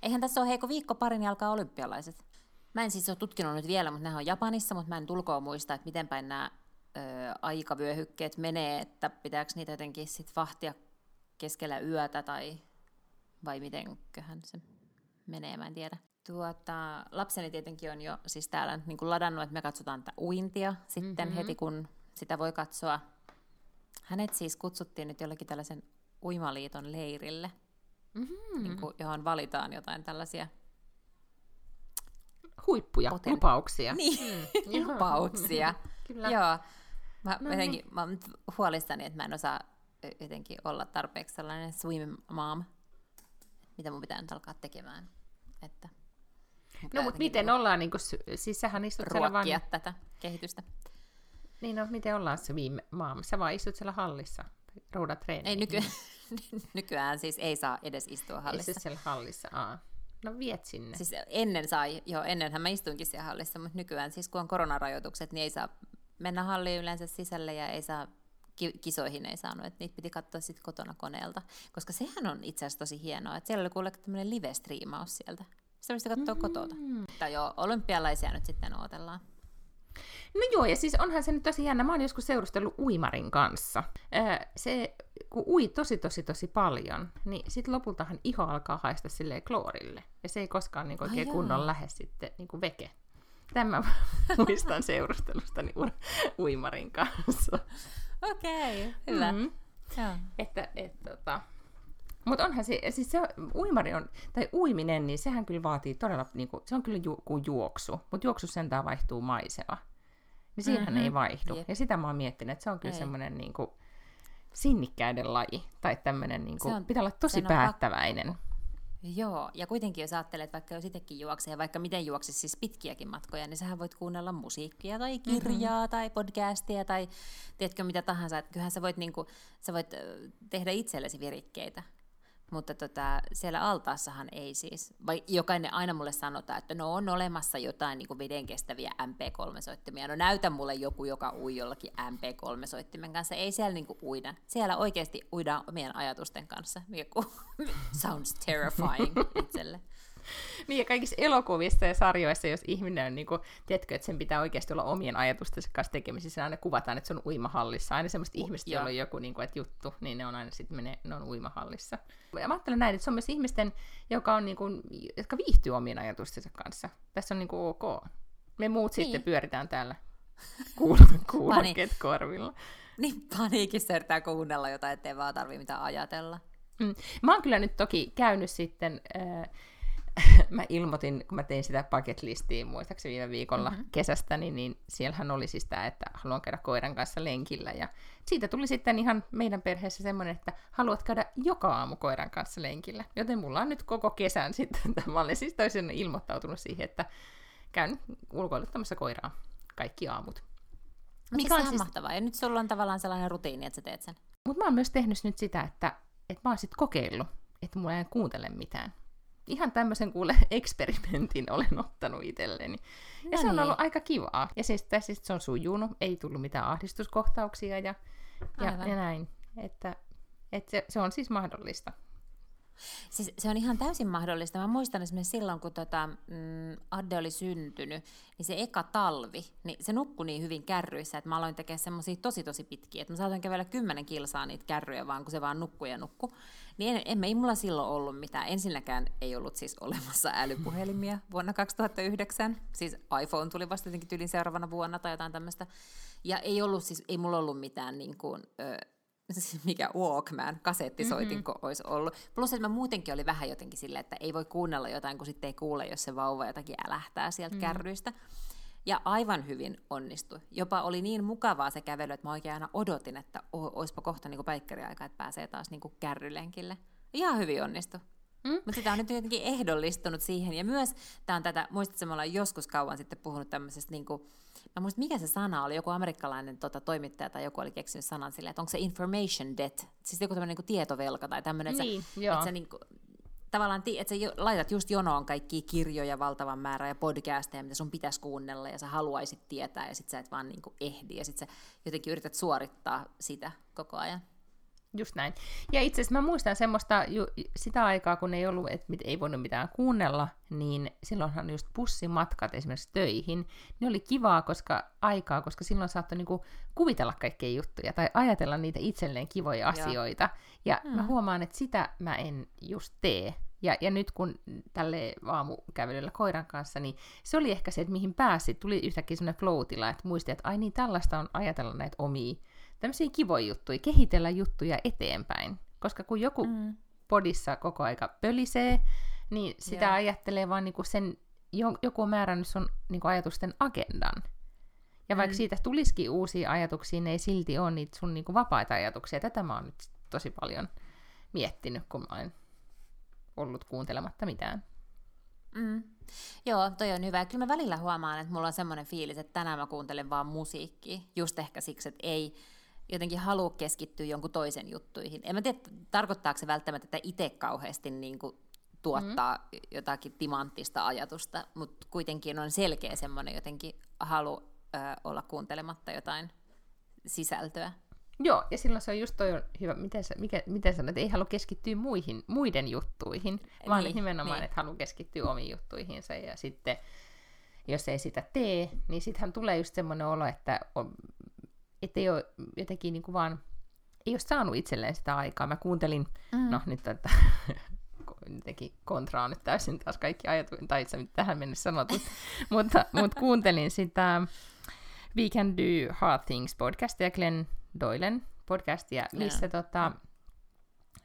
Eihän tässä ole heiko viikko parin niin alkaa olympialaiset. Mä en siis ole tutkinut nyt vielä, mutta nämä on Japanissa, mutta mä en tulkoa muista, että miten päin nämä ö, aikavyöhykkeet menee, että pitääkö niitä jotenkin sit vahtia keskellä yötä tai vai mitenköhän se menee, mä en tiedä. Tuota, lapseni tietenkin on jo siis täällä niin kuin ladannut, että me katsotaan tätä uintia sitten mm-hmm. heti, kun sitä voi katsoa. Hänet siis kutsuttiin nyt jollekin tällaisen uimaliiton leirille, mm-hmm. niin kuin, johon valitaan jotain tällaisia huippuja, poten... lupauksia. Niin, mm. lupauksia. Kyllä. Joo. Mä, no jotenkin, niin. mä oon huolissani, että mä en osaa jotenkin olla tarpeeksi sellainen swim mom, mitä mun pitää nyt alkaa tekemään. Että No mutta miten niinku ollaan, niin kuin, siis sähän istut siellä vaan... tätä kehitystä. Niin no, miten ollaan se viime maama? Sä vaan istut siellä hallissa, roudat treeniin. Ei nyky... nykyään siis ei saa edes istua hallissa. Istut siellä hallissa, aa. No viet sinne. Siis ennen sai, joo ennenhän mä istuinkin siellä hallissa, mutta nykyään siis kun on koronarajoitukset, niin ei saa mennä halliin yleensä sisälle ja ei saa kisoihin ei saanut, että niitä piti katsoa sitten kotona koneelta. Koska sehän on itse asiassa tosi hienoa, että siellä oli kuule tämmöinen live-striimaus sieltä. Sitä mistä katsoa mm-hmm. kotota. Tai joo, olympialaisia nyt sitten odotellaan. No joo, ja siis onhan se nyt tosi jännä. Mä oon joskus seurustellut uimarin kanssa. Öö, se, kun ui tosi tosi tosi paljon, niin sit lopultahan iho alkaa haista silleen kloorille. Ja se ei koskaan niin oikein Ai kunnon jaa. lähde sitten niin veke. Tämä muistan seurustelustani u- uimarin kanssa. Okei, okay, hyvä. Mm. Mm. Joo. Että, et, tota. Mutta onhan se, siis se uimari on, tai uiminen, niin sehän kyllä vaatii todella, niinku, se on kyllä ju, kuin juoksu, mutta juoksu sentään vaihtuu maisema. Niin siihen mm-hmm. Mhm. ei vaihdu. Jep. Ja sitä mä oon miettinyt, että se on kyllä semmoinen niinku, sinnikkäiden laji, tai tämmöinen, Se on- pitää olla tosi päättäväinen. Joo, ja kuitenkin jos ajattelet, että vaikka jos itsekin juoksee, vaikka miten juoksisi siis pitkiäkin matkoja, niin sähän voit kuunnella musiikkia tai kirjaa mm-hmm. tai podcastia tai tiedätkö mitä tahansa. Että kyllähän sä voit, niinku, sä voit tehdä itsellesi virikkeitä. Mutta tota, siellä altaassahan ei siis, vai jokainen aina mulle sanotaan, että no on olemassa jotain niin vedenkestäviä MP3-soittimia. No näytä mulle joku, joka ui jollakin MP3-soittimen kanssa. Ei siellä niin uida. Siellä oikeasti uidaan omien ajatusten kanssa, mikä ku- sounds terrifying itselle. Niin ja kaikissa elokuvissa ja sarjoissa, jos ihminen on, niin kuin, tiedätkö, että sen pitää oikeasti olla omien ajatustensa kanssa tekemisissä, aina kuvataan, että se on uimahallissa. Aina semmoista ihmistä, joo. joilla on joku niin kuin, että juttu, niin ne on aina sitten menee, ne on uimahallissa. Ja mä ajattelen näin, että se on myös ihmisten, joka on, niin kuin, jotka viihtyy omien ajatustensa kanssa. Tässä on niin kuin ok. Me muut niin. sitten Niin. pyöritään täällä kuul- kuulokkeet korvilla. Niin paniikissa yrittää kuunnella jotain, ettei vaan tarvitse mitään ajatella. Mm. Mä oon kyllä nyt toki käynyt sitten, äh, mä ilmoitin, kun mä tein sitä bucket listiin muistaakseni viime viikolla Mhm. mm-hmm. kesästä, niin, niin siellähän oli siis tämä, että haluan käydä koiran kanssa lenkillä. Ja siitä tuli sitten ihan meidän perheessä semmoinen, että haluat käydä joka aamu koiran kanssa lenkillä. Joten mulla on nyt koko kesän sitten, mä olen siis toisen ilmoittautunut siihen, että käyn ulkoiluttamassa koiraa kaikki aamut. Mikä Mikä on siis- mahtavaa. Ja nyt sulla on tavallaan sellainen rutiini, että sä teet sen. Mutta mä oon myös tehnyt nyt sitä, että, että mä oon sitten kokeillut, että mulla ei kuuntele mitään. Ihan tämmöisen kuule eksperimentin olen ottanut itselleni. Ja se on No ollut niin. aika kivaa. Ja siis tässä se on sujunut, ei tullut mitään ahdistuskohtauksia ja, ja, Aivan. ja näin. Että, että se, se on siis mahdollista. Siis se on ihan täysin mahdollista. Mä muistan esimerkiksi silloin, kun tota, mm, Adde oli syntynyt, niin se eka talvi, niin se nukkui niin hyvin kärryissä, että mä aloin tekemään semmoisia tosi tosi pitkiä, että mä saatoin kävellä kymmenen kilsaa niitä kärryjä vaan, kun se vaan nukkui ja nukkui. Niin en, en, ei mulla silloin ollut mitään. Ensinnäkään ei ollut siis olemassa älypuhelimia vuonna 2009. Siis iPhone tuli vasta jotenkin tyylin seuraavana vuonna tai jotain tämmöistä. Ja ei ollut siis, ei mulla ollut mitään niin kuin, ö, siis mikä Walkman, kasettisoitinko mm-hmm. olisi ollut. Plus, että mä muutenkin oli vähän jotenkin silleen, että ei voi kuunnella jotain, kun sitten ei kuule, jos se vauva jotakin älähtää sieltä mm-hmm. kärryistä. Ja aivan hyvin onnistui. Jopa oli niin mukavaa se kävely, että mä oikein aina odotin, että oispa kohta niin päikkäriaika, että pääsee taas niin kärrylenkille. Ihan hyvin onnistui. Mm. Mutta sitä on nyt jotenkin ehdollistunut siihen. Ja myös tämä on tätä, muistatko, me ollaan joskus kauan sitten puhunut tämmöisestä, niin kuin, mä muistan, mikä se sana oli, joku amerikkalainen tota, toimittaja tai joku oli keksinyt sanan silleen, että onko se information debt, siis joku tämmöinen niin tietovelka tai tämmöinen, että Niin, sä, että sä niin kuin, tavallaan, että sä laitat just jonoon kaikki kirjoja valtavan määrän ja podcasteja, mitä sun pitäisi kuunnella ja sä haluaisit tietää ja sit sä et vaan niin kuin ehdi ja sit sä jotenkin yrität suorittaa sitä koko ajan. Just näin. Ja itse asiassa mä muistan semmoista ju, sitä aikaa, kun ei ollut, että mit, ei voinut mitään kuunnella, niin silloinhan just bussimatkat esimerkiksi töihin, ne oli kivaa koska aikaa, koska silloin saattoi niinku kuvitella kaikkea juttuja tai ajatella niitä itselleen kivoja asioita. Ja Mm. mä huomaan, että sitä mä en just tee. Ja, ja nyt kun tälle aamukävelyllä koiran kanssa, niin se oli ehkä se, että mihin pääsi. Tuli yhtäkkiä semmoinen floatila, että muisti, että ai niin, tällaista on ajatella näitä omia tämmöisiä kivoja juttuja, kehitellä juttuja eteenpäin. Koska kun joku Mm. podissa koko aika pölisee, niin sitä Joo. ajattelee vaan niinku sen, jo- joku on määrännyt sun niinku ajatusten agendan. Ja vaikka Mm. siitä tulisikin uusia ajatuksia, ne ei silti ole niitä sun niinku vapaita ajatuksia. Tätä mä oon nyt tosi paljon miettinyt, kun mä oon ollut kuuntelematta mitään. Mm. Joo, toi on hyvä. Kyllä mä välillä huomaan, että mulla on semmoinen fiilis, että tänään mä kuuntelen vaan musiikkia. Just ehkä siksi, että ei jotenkin halua keskittyä jonkun toisen juttuihin. En mä tiedä, tarkoittaako se välttämättä, että itse kauheasti niin kuin tuottaa mm. jotakin timanttista ajatusta, mutta kuitenkin on selkeä semmoinen jotenkin halu ö, olla kuuntelematta jotain sisältöä. Joo, ja silloin se on just toi on hyvä, miten, sä, mikä, miten sanoit, että ei halua keskittyä muihin, muiden juttuihin, vaan Niin, nimenomaan, niin. että haluaa keskittyä omiin juttuihinsa ja sitten jos ei sitä tee, niin sittenhän tulee just semmoinen olo, että on, et ei ole jotenkin niin kuin vaan, ei ole saanut itselleen sitä aikaa. Mä kuuntelin, mm. no nyt tätä jotenkin kontraa nyt täysin taas kaikki ajatu, tai itse tähän mennessä sanottu, mutta, mutta kuuntelin sitä We Can Do Hard Things podcastia, Glenn Doylen podcastia, missä yeah. tota,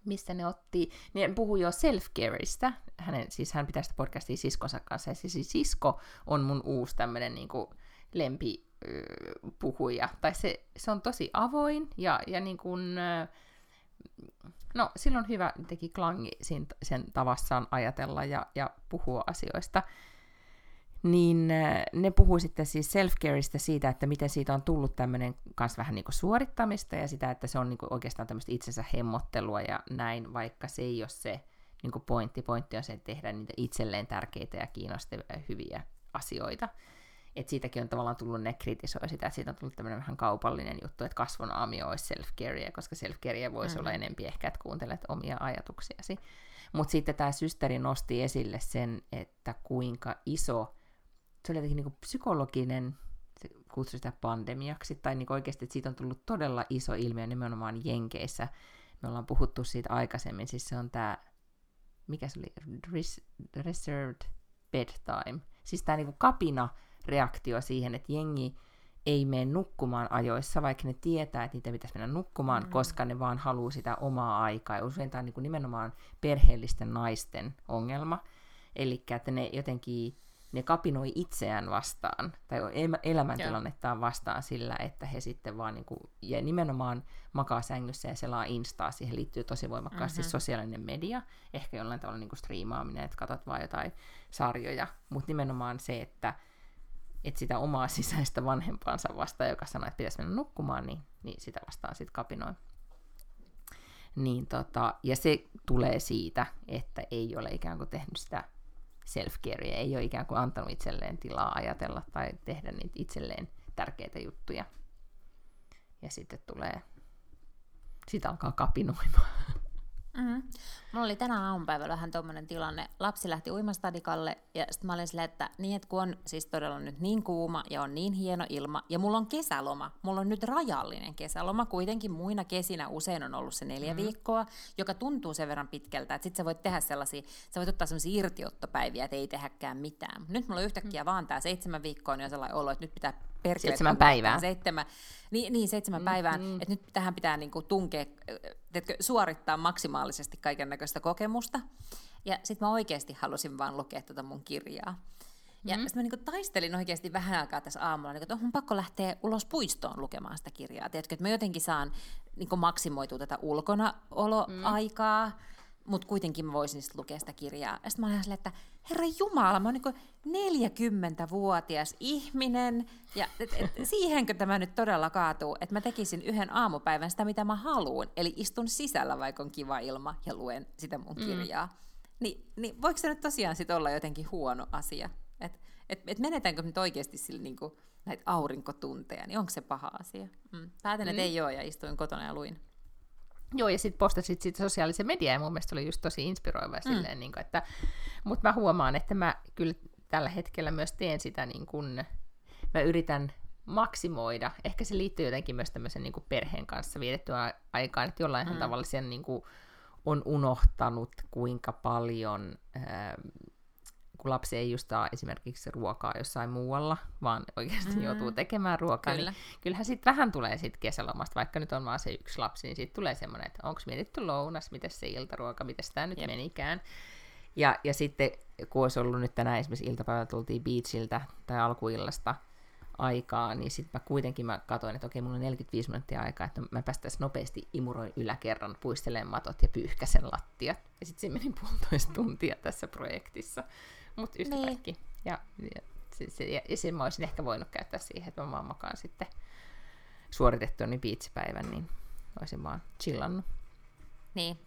mistä ne otti, ne puhui jo self-careista, hänen, siis hän pitää sitä podcastia siskonsa kanssa, ja siis sisko on mun uusi tämmöinen niin lempi puhuja, tai se, se on tosi avoin, ja, ja niin kuin, no silloin hyvä teki klangi sen, sen tavassaan ajatella ja, ja puhua asioista, niin ne puhuu sitten siis self-careista siitä, että miten siitä on tullut tämmöinen kans vähän niin kuin suorittamista ja sitä, että se on niin kuin oikeastaan tämmöistä itsensä hemmottelua ja näin, vaikka se ei ole se niin kuin pointti. Pointti on se, että tehdä niitä itselleen tärkeitä ja kiinnostavia ja hyviä asioita. Et siitäkin on tavallaan tullut, ne kritisoi sitä, että siitä on tullut tämmöinen vähän kaupallinen juttu, että kasvon aamio olisi self koska self voisi mm. olla enempi ehkä, että kuuntelet omia ajatuksiasi. Mutta sitten tämä systeri nosti esille sen, että kuinka iso se oli jotenkin niin kuin psykologinen, se kutsui sitä pandemiaksi, tai niin oikeasti, että siitä on tullut todella iso ilmiö nimenomaan Jenkeissä. Me ollaan puhuttu siitä aikaisemmin, siis se on tämä, mikä se oli, Res- reserved bedtime. Siis tämä niin kapina reaktio siihen, että jengi ei mene nukkumaan ajoissa, vaikka ne tietää, että niitä pitäisi mennä nukkumaan, mm. koska ne vaan haluaa sitä omaa aikaa. Ja usein tämä on niin nimenomaan perheellisten naisten ongelma. Eli että ne jotenkin ne kapinoi itseään vastaan, tai elämäntilannettaan vastaan sillä, että he sitten vaan, niin kuin, ja nimenomaan makaa sängyssä ja selaa instaa, siihen liittyy tosi voimakkaasti mm-hmm. sosiaalinen media, ehkä jollain tavalla niin kuin striimaaminen, että katsot vaan jotain sarjoja, mutta nimenomaan se, että että sitä omaa sisäistä vanhempaansa vastaan, joka sanoo, että pitäisi mennä nukkumaan, niin, niin sitä vastaan sitten kapinoi. Niin tota, ja se tulee siitä, että ei ole ikään kuin tehnyt sitä self ei ole ikään kuin antanut itselleen tilaa ajatella tai tehdä niitä itselleen tärkeitä juttuja. Ja sitten tulee, sitä alkaa kapinoimaan. Mm-hmm. Mulla oli tänään aamupäivällä vähän tuommoinen tilanne. Lapsi lähti uimastadikalle ja sitten mä olin silleen, että niin, että kun on siis todella nyt niin kuuma ja on niin hieno ilma ja mulla on kesäloma, mulla on nyt rajallinen kesäloma, kuitenkin muina kesinä usein on ollut se neljä mm-hmm. viikkoa, joka tuntuu sen verran pitkältä, että sitten sä voit tehdä sellaisia, sä voit ottaa sellaisia irtiottopäiviä, että ei tehdäkään mitään. Nyt mulla on yhtäkkiä mm-hmm. vaan tämä seitsemän viikkoa, niin on sellainen olo, että nyt pitää perkele. Seitsemän päivää. Seitsemän, niin, niin seitsemän mm, päivää, mm. että nyt tähän pitää niinku tunkea, teetkö, suorittaa maksimaalisesti kaiken näköistä kokemusta. Ja sitten mä oikeasti halusin vaan lukea tätä mun kirjaa. Ja mm. sitten mä niinku taistelin oikeasti vähän aikaa tässä aamulla, niinku, että on pakko lähteä ulos puistoon lukemaan sitä kirjaa. Tiedätkö, että mä jotenkin saan niinku maksimoitua tätä ulkonaoloaikaa. Mm mutta kuitenkin mä voisin sitten lukea sitä kirjaa. Ja sitten mä olin silleen, että herra Jumala, mä oon niin 40-vuotias ihminen, ja et, et, siihenkö tämä nyt todella kaatuu, että mä tekisin yhden aamupäivän sitä, mitä mä haluan, eli istun sisällä, vaikka on kiva ilma, ja luen sitä mun mm. kirjaa. Mm. Ni, niin voiko se nyt tosiaan sit olla jotenkin huono asia? Että et, et menetäänkö nyt oikeasti sillä niinku, näitä aurinkotunteja, niin onko se paha asia? Mm. Päätän, että mm. ei ole, ja istuin kotona ja luin. Joo, ja sitten postasit sitten sosiaalisen median, ja mun mielestä oli just tosi inspiroiva mm. silleen, niin kuin, että, mutta mä huomaan, että mä kyllä tällä hetkellä myös teen sitä, niin kuin, mä yritän maksimoida, ehkä se liittyy jotenkin myös tämmöisen niin kuin perheen kanssa vietettyä aikaan, että jollain mm. tavalla sen niin kuin, on unohtanut, kuinka paljon ää, kun lapsi ei just saa esimerkiksi ruokaa jossain muualla, vaan oikeasti mm-hmm. joutuu tekemään ruokaa, niin Kyllä. niin kyllähän sitten vähän tulee sit kesälomasta, vaikka nyt on vaan se yksi lapsi, niin sitten tulee semmoinen, että onko mietitty lounas, miten se iltaruoka, miten tämä nyt Jep. menikään. Ja, ja sitten kun olisi ollut nyt tänään esimerkiksi iltapäivällä tultiin beachiltä tai alkuillasta aikaa, niin sitten mä kuitenkin mä katsoin, että okei, mulla on 45 minuuttia aikaa, että mä päästäisiin nopeasti imuroin yläkerran, puistelemaan matot ja pyyhkäsen lattiat. Ja sitten se meni puolitoista tuntia tässä projektissa mutta yhtä niin. kaikki. Ja, ja, se, se, ja, ja sen mä olisin ehkä voinut käyttää siihen, että mä vaan makaan sitten suoritettua niin biitsipäivän, niin olisin vaan chillannut. Niin.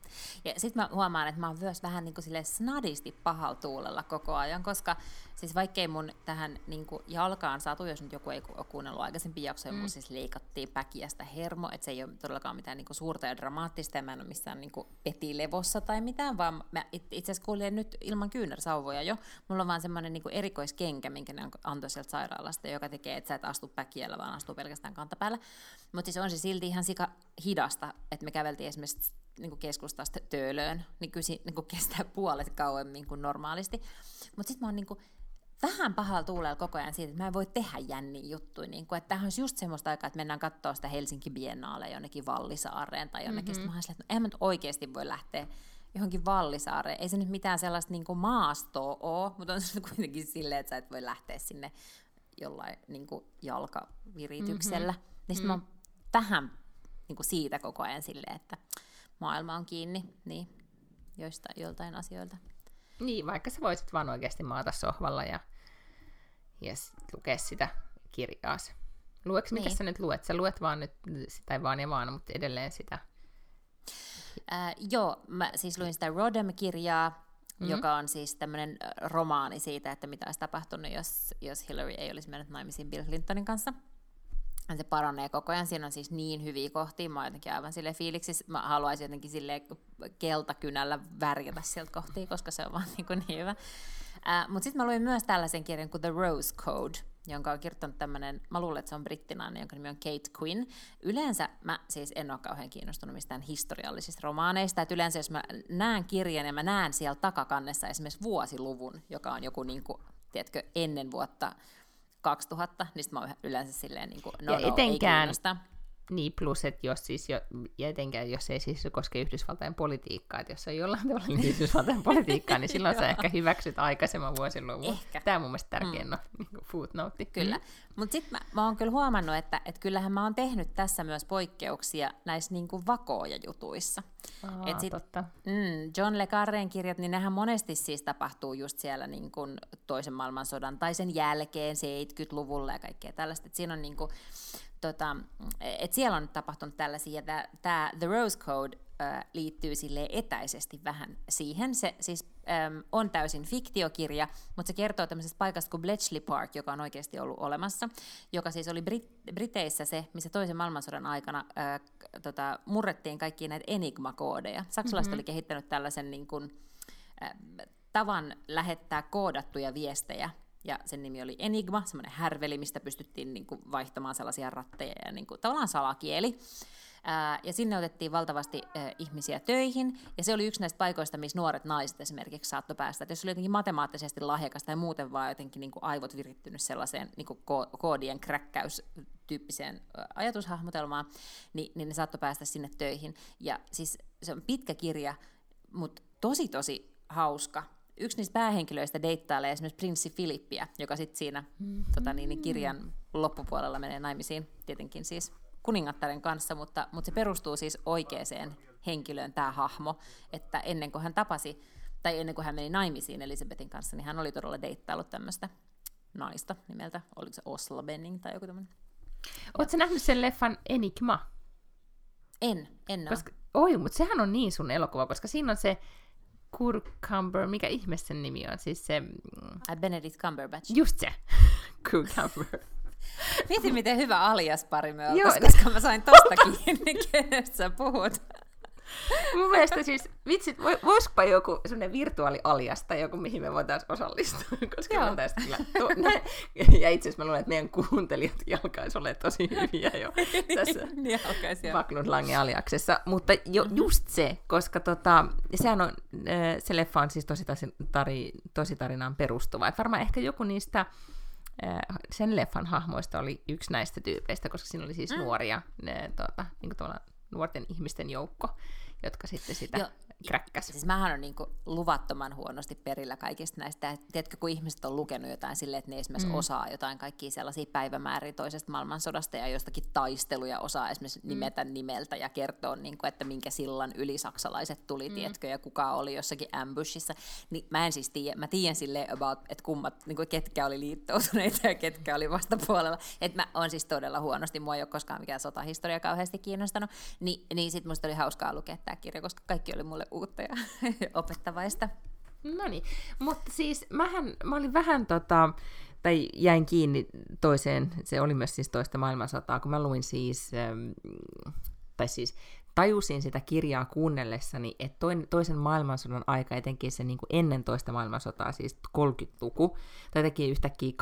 Ja sitten mä huomaan, että mä oon myös vähän niin kuin snadisti pahalla tuulella koko ajan, koska siis vaikkei mun tähän niin kuin jalkaan satu, jos nyt joku ei ole kuunnellut aikaisempi jaksoja, mm. mun siis leikattiin päkiästä hermo, että se ei ole todellakaan mitään niin kuin suurta ja dramaattista, ja mä en ole missään niin kuin petilevossa tai mitään, vaan mä itse asiassa kuulin nyt ilman kyynärsauvoja jo. Mulla on vaan semmoinen niin erikoiskenkä, minkä ne antoi sieltä sairaalasta, joka tekee, että sä et astu päkiällä, vaan astuu pelkästään kantapäällä. Mutta siis on se silti ihan sika hidasta, että me käveltiin esimerkiksi niin kuin keskustasta töölöön, niin kyllä niin kuin kestää puolet kauemmin kuin normaalisti. Mutta sitten mä oon niin kuin, vähän pahalla tuulella koko ajan siitä, että mä en voi tehdä jänniä juttuja. Niin kuin, että tämähän olisi just semmoista aikaa, että mennään katsoa sitä Helsinki Biennaalle jonnekin Vallisaareen tai jonnekin. Mm-hmm. Sitten mä että no, en mä nyt oikeasti voi lähteä johonkin Vallisaareen. Ei se nyt mitään sellaista niin kuin maastoa ole, mutta on se kuitenkin silleen, että sä et voi lähteä sinne jollain niin kuin jalkavirityksellä. Mm-hmm. Niin sitten mm. mä oon vähän niin kuin siitä koko ajan silleen, että maailma on kiinni niin joista, joltain asioilta. Niin, vaikka sä voisit vaan oikeasti maata sohvalla ja, ja lukea sitä kirjaa. Lueks, niin. mitä sä nyt luet? Sä luet vaan nyt, tai vaan ja vaan, mutta edelleen sitä. Äh, joo, mä siis luin sitä Rodham-kirjaa, mm-hmm. joka on siis tämmöinen romaani siitä, että mitä olisi tapahtunut, jos, jos Hillary ei olisi mennyt naimisiin Bill Clintonin kanssa se paranee koko ajan. Siinä on siis niin hyviä kohtia. Mä oon jotenkin aivan sille fiiliksi. Mä haluaisin jotenkin sille keltakynällä värjätä sieltä kohtia, koska se on vaan niin, kuin niin hyvä. Uh, Mutta sitten mä luin myös tällaisen kirjan kuin The Rose Code, jonka on kirjoittanut tämmöinen, mä luulen, että se on brittinainen, jonka nimi on Kate Quinn. Yleensä mä siis en ole kauhean kiinnostunut mistään historiallisista romaaneista, että yleensä jos mä näen kirjan ja mä näen siellä takakannessa esimerkiksi vuosiluvun, joka on joku niin kuin, tiedätkö, ennen vuotta 2000, niin mä oon yleensä silleen, niin kuin, no, ja no, etenkään, ei Niin, plus, että jos siis jo, ja etenkään jos ei siis koske Yhdysvaltain politiikkaa, että jos on jollain tavalla niin Yhdysvaltain politiikkaa, niin silloin sä ehkä hyväksyt aikaisemman vuosiluvun. Ehkä. Tämä on mun mielestä tärkein mm. no, niin footnote. Kyllä, mm. mutta sitten mä, mä oon kyllä huomannut, että et kyllähän mä oon tehnyt tässä myös poikkeuksia näissä niin kuin vakooja jutuissa. Aa, Et sit, totta. Mm, John Le Carren kirjat, niin nehän monesti siis tapahtuu just siellä niin kuin toisen maailmansodan tai sen jälkeen 70-luvulla ja kaikkea tällaista. Et siinä on niin kuin, tota, et siellä on tapahtunut tällaisia, ja tämä The Rose Code äh, liittyy sille etäisesti vähän siihen. Se siis ähm, on täysin fiktiokirja, mutta se kertoo tämmöisestä paikasta kuin Bletchley Park, joka on oikeasti ollut olemassa, joka siis oli Brit- Briteissä se, missä toisen maailmansodan aikana äh, tota, murrettiin kaikki näitä enigma-koodeja. Saksalaiset mm-hmm. oli kehittänyt tällaisen niin kuin, äh, tavan lähettää koodattuja viestejä ja sen nimi oli Enigma, semmoinen härveli, mistä pystyttiin niin kuin, vaihtamaan sellaisia ratteja ja niin kuin, tavallaan salakieli. Ää, ja sinne otettiin valtavasti ää, ihmisiä töihin, ja se oli yksi näistä paikoista, missä nuoret naiset esimerkiksi saattoi päästä. Et jos oli jotenkin matemaattisesti lahjakas tai muuten vaan jotenkin niin kuin aivot virittynyt sellaiseen niin kuin ko- koodien kräkkäys tyyppiseen ajatushahmotelmaan, niin, niin ne saattoi päästä sinne töihin. Ja siis se on pitkä kirja, mutta tosi tosi hauska yksi niistä päähenkilöistä deittailee esimerkiksi prinssi Filippiä, joka sitten siinä mm-hmm. tota, niin, niin kirjan loppupuolella menee naimisiin tietenkin siis kuningattaren kanssa, mutta, mutta se perustuu siis oikeaan henkilöön tämä hahmo, että ennen kuin hän tapasi, tai ennen kuin hän meni naimisiin Elisabetin kanssa, niin hän oli todella deittaillut tämmöistä naista nimeltä, oliko se Osla Benning tai joku tämmöinen. Oletko nähnyt sen leffan Enigma? En, en koska, Oi, mutta sehän on niin sun elokuva, koska siinä on se Cumber, mikä ihme sen nimi on? Siis se... Uh, Benedict Cumberbatch. Just se. Cumber. Mieti, miten hyvä aliaspari me oltaisiin, koska mä sain tosta kiinni, kenestä sä puhut. Mun mielestä siis, vitsit, voisikopa joku semmoinen virtuaalialias tai joku, mihin me voitaisiin osallistua, koska Joo. me kyllä to, nä, ja itse asiassa mä luulen, että meidän kuuntelijat alkaisi olla tosi hyviä jo tässä niin Vaklund Lange aliaksessa, mutta jo, mm-hmm. just se, koska tota, sehän on, se leffa on siis tosi, tari, tosi tarinaan perustuva, että varmaan ehkä joku niistä sen leffan hahmoista oli yksi näistä tyypeistä, koska siinä oli siis mm. nuoria, ne, tota, niin kuin nuorten ihmisten joukko, jotka sitten sitä... Jo, kräkkäs. Siis mähän on niin kuin luvattoman huonosti perillä kaikista näistä. Tiedätkö, kun ihmiset on lukenut jotain silleen, että ne esimerkiksi mm. osaa jotain kaikkia sellaisia päivämääriä toisesta maailmansodasta ja jostakin taisteluja osaa esimerkiksi mm. nimetä nimeltä ja kertoa, niin kuin, että minkä sillan yli saksalaiset tuli, mm. tiedätkö, ja kuka oli jossakin ambushissa. Niin mä en siis tiedä, mä tiedän silleen about, että kummat, niin kuin ketkä oli liittoutuneita ja ketkä oli vastapuolella. Että mä oon siis todella huonosti, mua ei ole koskaan mikään sotahistoria kauheasti kiinnostanut. Ni, niin sit musta oli hauskaa lukea tämä kirja, koska kaikki oli mulle uutta ja opettavaista. No niin, mutta siis mähän, mä olin vähän tota, tai jäin kiinni toiseen, se oli myös siis toista maailmansotaa, kun mä luin siis, tai siis tajusin sitä kirjaa kuunnellessani, että toinen, toisen maailmansodan aika, etenkin se niin kuin ennen toista maailmansotaa, siis 30-luku, tai jotenkin yhtäkkiä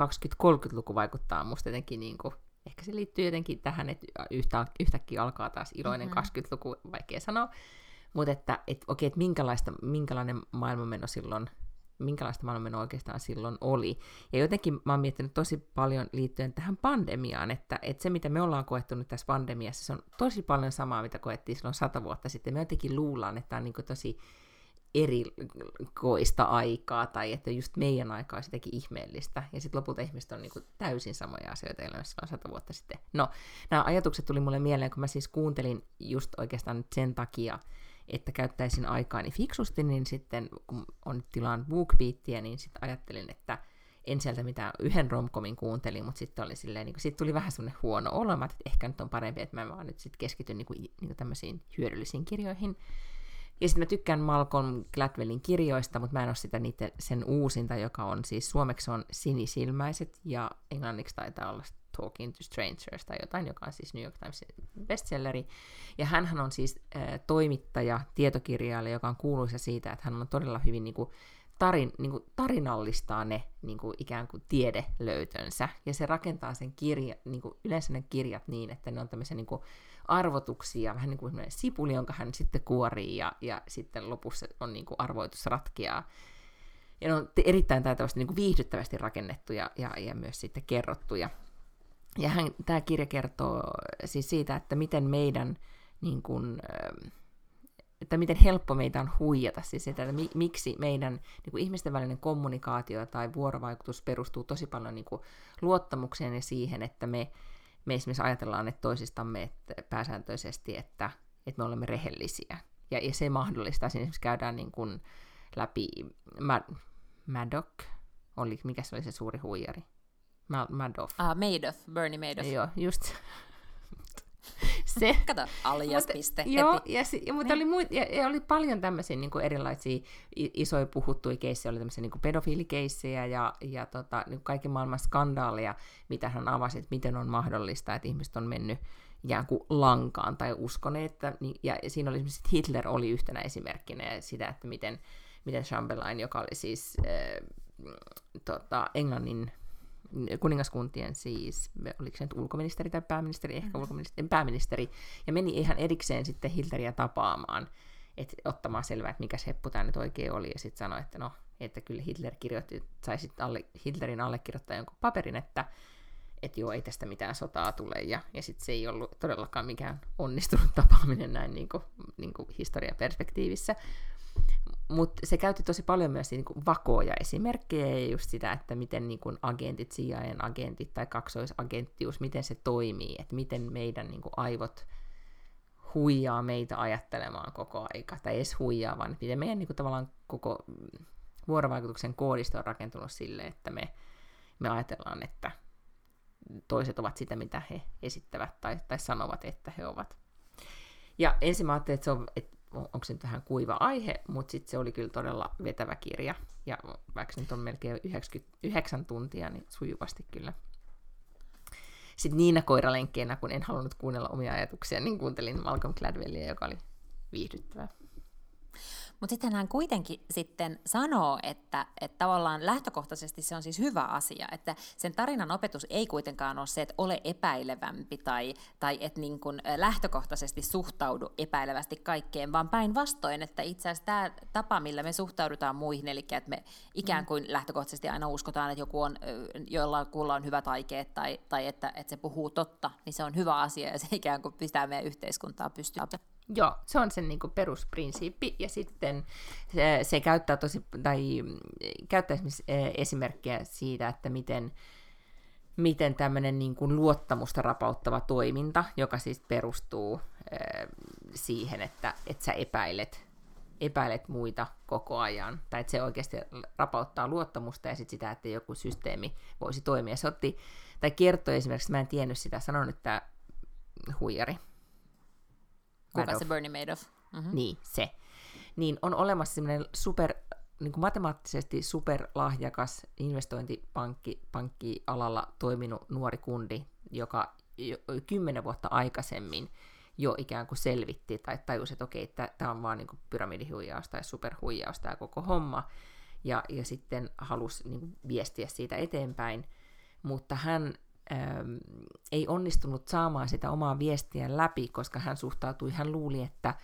20-30-luku vaikuttaa musta jotenkin niin kuin, ehkä se liittyy jotenkin tähän, että yhtä, yhtäkkiä alkaa taas iloinen mm-hmm. 20-luku, vaikea sanoa, mutta että et, okei, että minkälaista, minkälainen maailmanmeno silloin minkälaista maailmanmeno oikeastaan silloin oli. Ja jotenkin mä oon miettinyt tosi paljon liittyen tähän pandemiaan, että, että se mitä me ollaan koettu nyt tässä pandemiassa, se on tosi paljon samaa, mitä koettiin silloin sata vuotta sitten. Me jotenkin luullaan, että tämä on niin tosi erikoista aikaa, tai että just meidän aikaa olisi jotenkin ihmeellistä, ja sitten lopulta ihmiset on niin kuin täysin samoja asioita elämässä silloin sata vuotta sitten. No, nämä ajatukset tuli mulle mieleen, kun mä siis kuuntelin just oikeastaan nyt sen takia, että käyttäisin aikaani fiksusti, niin sitten kun on tilaan BookBeatia, niin sitten ajattelin, että en sieltä mitään yhden romkomin kuuntelin, mutta sitten oli silleen, niin sit tuli vähän semmoinen huono olo, että ehkä nyt on parempi, että mä vaan nyt sitten keskityn niin kuin, niin kuin tämmöisiin hyödyllisiin kirjoihin. Ja sitten mä tykkään Malcolm Gladwellin kirjoista, mutta mä en ole sitä niitä, sen uusinta, joka on siis suomeksi on Sinisilmäiset, ja englanniksi taitaa olla Talking to Strangers tai jotain, joka on siis New York Times bestselleri. Ja hän on siis äh, toimittaja, tietokirjailija, joka on kuuluisa siitä, että hän on todella hyvin niin kuin, tarin, niin kuin, tarinallistaa ne niin kuin, ikään kuin tiedelöytönsä. Ja se rakentaa sen kirja, niin kuin, yleensä ne kirjat niin, että ne on tämmöisiä niin kuin, arvotuksia, vähän niin kuin sipuli, jonka hän sitten kuorii, ja, ja sitten lopussa on niin kuin, arvoitus ratkeaa. Ja ne on erittäin taitavasti niin kuin viihdyttävästi rakennettuja ja, ja myös sitten kerrottuja. Ja hän, tämä kirja kertoo siis siitä, että miten meidän, niin kuin, että miten helppo meitä on huijata, siis että mi, miksi meidän niin kuin ihmisten välinen kommunikaatio tai vuorovaikutus perustuu tosi paljon niin kuin luottamukseen ja siihen, että me, me esimerkiksi ajatellaan että toisistamme että pääsääntöisesti, että, että me olemme rehellisiä. Ja, ja se mahdollistaa, esimerkiksi käydään niin kuin läpi Mad- Maddock, oli, mikä se oli se suuri huijari? Madoff. Ah, Madoff, Bernie Madoff. Joo, just se. Kato, alias piste Joo, ja, si, ja, mutta niin. oli, muit, ja, ja, oli paljon tämmöisiä niin kuin erilaisia isoja puhuttuja keissejä, oli tämmöisiä niin kuin pedofiilikeissejä ja, ja tota, niin kaiken maailman skandaaleja, mitä hän avasi, että miten on mahdollista, että ihmiset on mennyt ikään kuin lankaan tai uskoneet, että, niin, ja siinä oli esimerkiksi Hitler oli yhtenä esimerkkinä ja sitä, että miten, miten Chamberlain, joka oli siis äh, tota, Englannin kuningaskuntien siis, oliko se nyt ulkoministeri tai pääministeri, ehkä mm. ulkoministeri, pääministeri, ja meni ihan erikseen sitten Hilteriä tapaamaan, että ottamaan selvää, että mikä heppu tämä nyt oikein oli, ja sitten sanoi, että no, että kyllä Hitler kirjoitti, sai sitten alle, Hitlerin allekirjoittaa jonkun paperin, että että joo, ei tästä mitään sotaa tule, ja, ja sitten se ei ollut todellakaan mikään onnistunut tapaaminen näin niin kuin, niin kuin historiaperspektiivissä. Mutta se käytti tosi paljon myös niin kuin vakoja esimerkkejä ja just sitä, että miten niin kuin agentit, CIAn agentit tai kaksoisagenttius, miten se toimii, että miten meidän niin kuin aivot huijaa meitä ajattelemaan koko aika, tai edes huijaa, vaan miten meidän niin kuin, tavallaan koko vuorovaikutuksen koodisto on rakentunut sille, että me, me ajatellaan, että toiset ovat sitä, mitä he esittävät tai, tai sanovat, että he ovat. Ja ensin mä ajattelin, että, se on, että onko se nyt vähän kuiva aihe, mutta sitten se oli kyllä todella vetävä kirja. Ja vaikka nyt on melkein 99 tuntia, niin sujuvasti kyllä. Sitten niinä koiralenkkeinä, kun en halunnut kuunnella omia ajatuksia, niin kuuntelin Malcolm Gladwellia, joka oli viihdyttävää. Mutta sitten hän kuitenkin sitten sanoo, että, että tavallaan lähtökohtaisesti se on siis hyvä asia, että sen tarinan opetus ei kuitenkaan ole se, että ole epäilevämpi tai, tai että niin kun lähtökohtaisesti suhtaudu epäilevästi kaikkeen, vaan päinvastoin, että itse asiassa tämä tapa, millä me suhtaudutaan muihin, eli että me ikään kuin mm. lähtökohtaisesti aina uskotaan, että joku on, jolla kuulla on hyvät aikeet tai, tai että, että se puhuu totta, niin se on hyvä asia ja se ikään kuin pistää meidän yhteiskuntaa pystyyn. Joo, se on sen niin kuin perusprinsiippi, ja sitten se, se käyttää tosi, tai käyttää esimerkiksi eh, esimerkkejä siitä, että miten, miten tämmöinen niin kuin luottamusta rapauttava toiminta, joka siis perustuu äh, siihen, että, että sä epäilet, epäilet muita koko ajan, tai että se oikeasti rapauttaa luottamusta ja sit sitä, että joku systeemi voisi toimia. Se otti, tai kertoi esimerkiksi, mä en tiennyt sitä, sanon nyt tämä huijari, Kuka Madoff. se Bernie Madoff? Mm-hmm. Niin, se. Niin on olemassa semmoinen super, niin kuin matemaattisesti superlahjakas investointipankki pankkialalla toiminut nuori kundi, joka jo kymmenen vuotta aikaisemmin jo ikään kuin selvitti tai tajusi, että okei, tämä on vaan niin kuin pyramidihuijaus tai superhuijaus tämä koko homma, ja, ja sitten halusi niin kuin viestiä siitä eteenpäin, mutta hän ei onnistunut saamaan sitä omaa viestiä läpi, koska hän suhtautui, hän luuli, että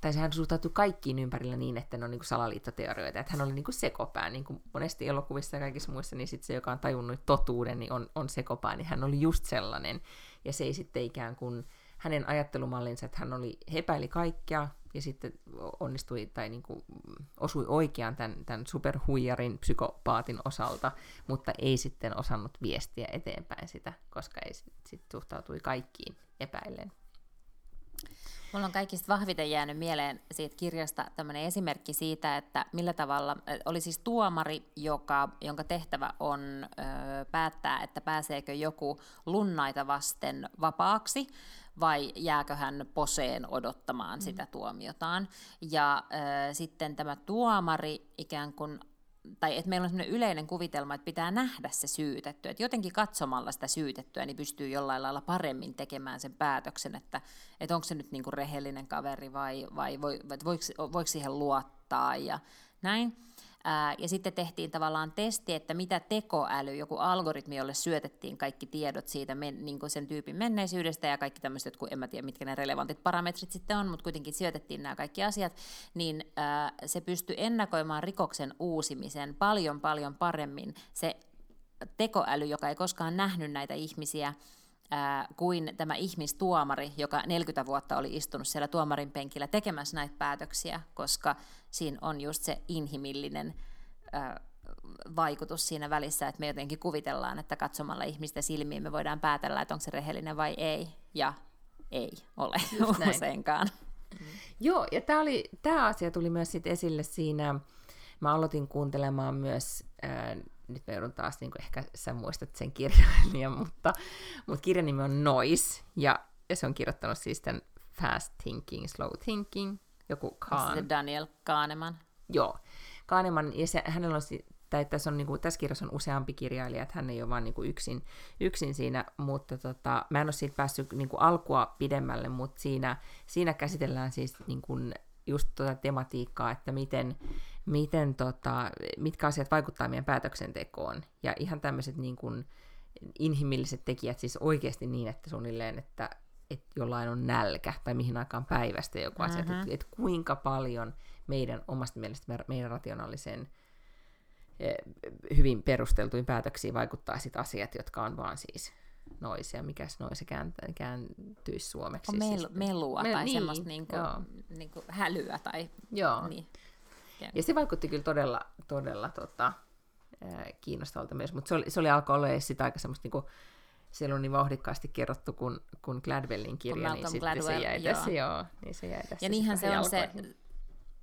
tai hän suhtautui kaikkiin ympärillä niin, että ne on niin kuin salaliittoteorioita, että hän oli niin kuin sekopää, niin kuin monesti elokuvissa ja kaikissa muissa, niin sitten se, joka on tajunnut totuuden, niin on, on sekopää, niin hän oli just sellainen, ja se ei sitten ikään kuin hänen ajattelumallinsa, että hän oli, he epäili kaikkea, ja sitten onnistui tai niin kuin osui oikeaan tämän, tämän superhuijarin psykopaatin osalta, mutta ei sitten osannut viestiä eteenpäin sitä, koska ei sitten sit suhtautui kaikkiin epäillen. Mulla on kaikista vahviten jäänyt mieleen siitä kirjasta tämmöinen esimerkki siitä, että millä tavalla, oli siis tuomari, joka, jonka tehtävä on ö, päättää, että pääseekö joku lunnaita vasten vapaaksi, vai jääkö hän poseen odottamaan mm. sitä tuomiotaan. Ja ö, sitten tämä tuomari ikään kuin tai että meillä on sellainen yleinen kuvitelma, että pitää nähdä se syytetty. Että jotenkin katsomalla sitä syytettyä, niin pystyy jollain lailla paremmin tekemään sen päätöksen, että, että onko se nyt niin kuin rehellinen kaveri vai, vai voiko, voiko siihen luottaa ja näin. Ja sitten tehtiin tavallaan testi, että mitä tekoäly, joku algoritmi, jolle syötettiin kaikki tiedot siitä men, niin sen tyypin menneisyydestä ja kaikki tämmöiset, kun en mä tiedä mitkä ne relevantit parametrit sitten on, mutta kuitenkin syötettiin nämä kaikki asiat, niin se pystyi ennakoimaan rikoksen uusimisen paljon paljon paremmin. Se tekoäly, joka ei koskaan nähnyt näitä ihmisiä, ää, kuin tämä ihmistuomari, joka 40 vuotta oli istunut siellä tuomarin penkillä tekemässä näitä päätöksiä, koska siinä on just se inhimillinen ää, vaikutus siinä välissä, että me jotenkin kuvitellaan, että katsomalla ihmistä silmiin me voidaan päätellä, että onko se rehellinen vai ei, ja ei ole useinkaan. Mm. Joo, ja tämä, oli, tämä asia tuli myös sit esille siinä, mä aloitin kuuntelemaan myös ää, nyt mä joudun taas, niin kuin ehkä sä muistat sen kirjailijan, mutta, mutta kirjan nimi on Noise, ja, ja se on kirjoittanut siis tämän Fast Thinking, Slow Thinking, joku Kahn. Se Daniel Kahneman. Joo, Kahneman, ja se, hänellä on, tai tässä, on, niin kuin, tässä kirjassa on useampi kirjailija, että hän ei ole vain niin kuin yksin, yksin siinä, mutta tota, mä en ole siitä päässyt niin kuin alkua pidemmälle, mutta siinä, siinä käsitellään siis niin kuin, just tuota tematiikkaa, että miten, miten tota, mitkä asiat vaikuttaa meidän päätöksentekoon. Ja ihan tämmöiset niin kuin inhimilliset tekijät siis oikeasti niin, että suunnilleen, että, että jollain on nälkä tai mihin aikaan päivästä joku asia, mm-hmm. että, että kuinka paljon meidän omasta mielestä meidän rationaalisen eh, hyvin perusteltuin päätöksiin vaikuttaa sit asiat, jotka on vaan siis noisia, mikäs noise kääntyisi suomeksi. On mel- melua Mel- tai niin, semmoista niinku, niinku hälyä. Tai, Joo. Niin. Ja se vaikutti kyllä todella, todella tota, kiinnostavalta myös, mutta se oli, se oli alkoi olla sitä aika semmoista niinku, siellä on niin vauhdikkaasti kerrottu kuin, kun Gladwellin kirja, niin sitten Gladwell, se jäi joo. tässä, joo, niin se jäi tässä Ja niinhän se on se,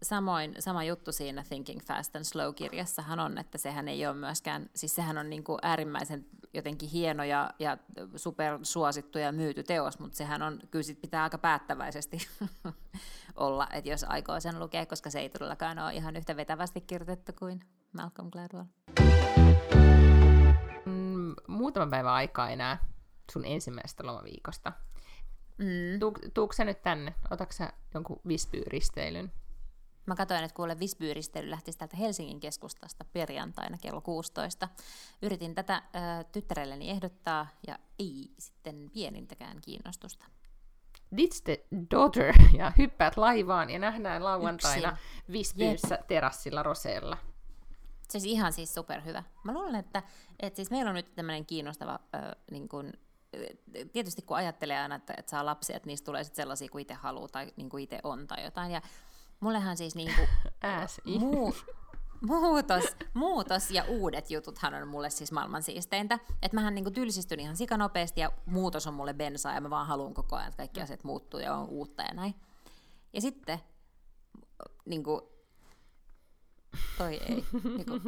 samoin, sama juttu siinä Thinking Fast and Slow-kirjassahan on, että sehän ei ole myöskään, siis sehän on niin kuin äärimmäisen jotenkin hieno ja, ja supersuosittu ja myyty teos, mutta sehän on, kyllä sit pitää aika päättäväisesti olla, että jos aikoo sen lukea, koska se ei todellakaan ole ihan yhtä vetävästi kirjoitettu kuin Malcolm Gladwell. Mm, muutama päivä aikaa enää sun ensimmäisestä lomaviikosta. Mm. Tuuk, sä nyt tänne? Otatko jonkun Visby-risteilyn? Mä katsoin, että kuule Visby-risteily lähtisi täältä Helsingin keskustasta perjantaina kello 16. Yritin tätä ö, tyttärelleni ehdottaa ja ei sitten pienintäkään kiinnostusta. Ditch the daughter ja hyppäät laivaan ja nähdään lauantaina Visbyssä terassilla Rosella. Se olisi ihan siis superhyvä. Mä luulen, että, että siis meillä on nyt tämmöinen kiinnostava ö, niin kuin tietysti kun ajattelee aina, että, että saa lapsia, että niistä tulee sitten sellaisia kuin itse haluaa tai niin kuin itse on tai jotain. Ja mullehan siis niin kuin, muu, muutos, muutos ja uudet jututhan on mulle siis maailman siisteintä. Että mähän niin tylsistyn ihan sikanopeasti ja muutos on mulle bensaa ja mä vaan haluan koko ajan, että kaikki asiat muuttuu ja on uutta ja näin. Ja sitten niin kuin, toi ei. Niin kuin,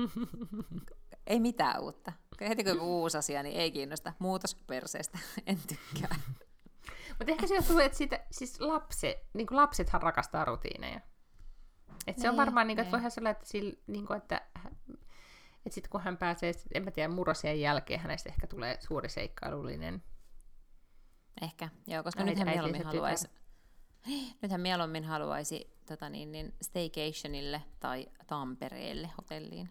ei mitään uutta. Heti kun uusi asia, niin ei kiinnosta. Muutos perseestä, en tykkää. Mutta ehkä se johtuu, että siitä, siis lapse, niin lapsethan rakastaa rutiineja. Et se on niin, varmaan, niin kuin, että niin. voihan se olla, että, sillä, niin kuin, että, että sitten kun hän pääsee, en mä tiedä, murrosien jälkeen hänestä ehkä tulee suuri seikkailullinen. Ehkä, joo, koska nyt hän mieluummin haluaisi, nythän mieluummin haluaisi tota niin, niin staycationille tai Tampereelle hotelliin.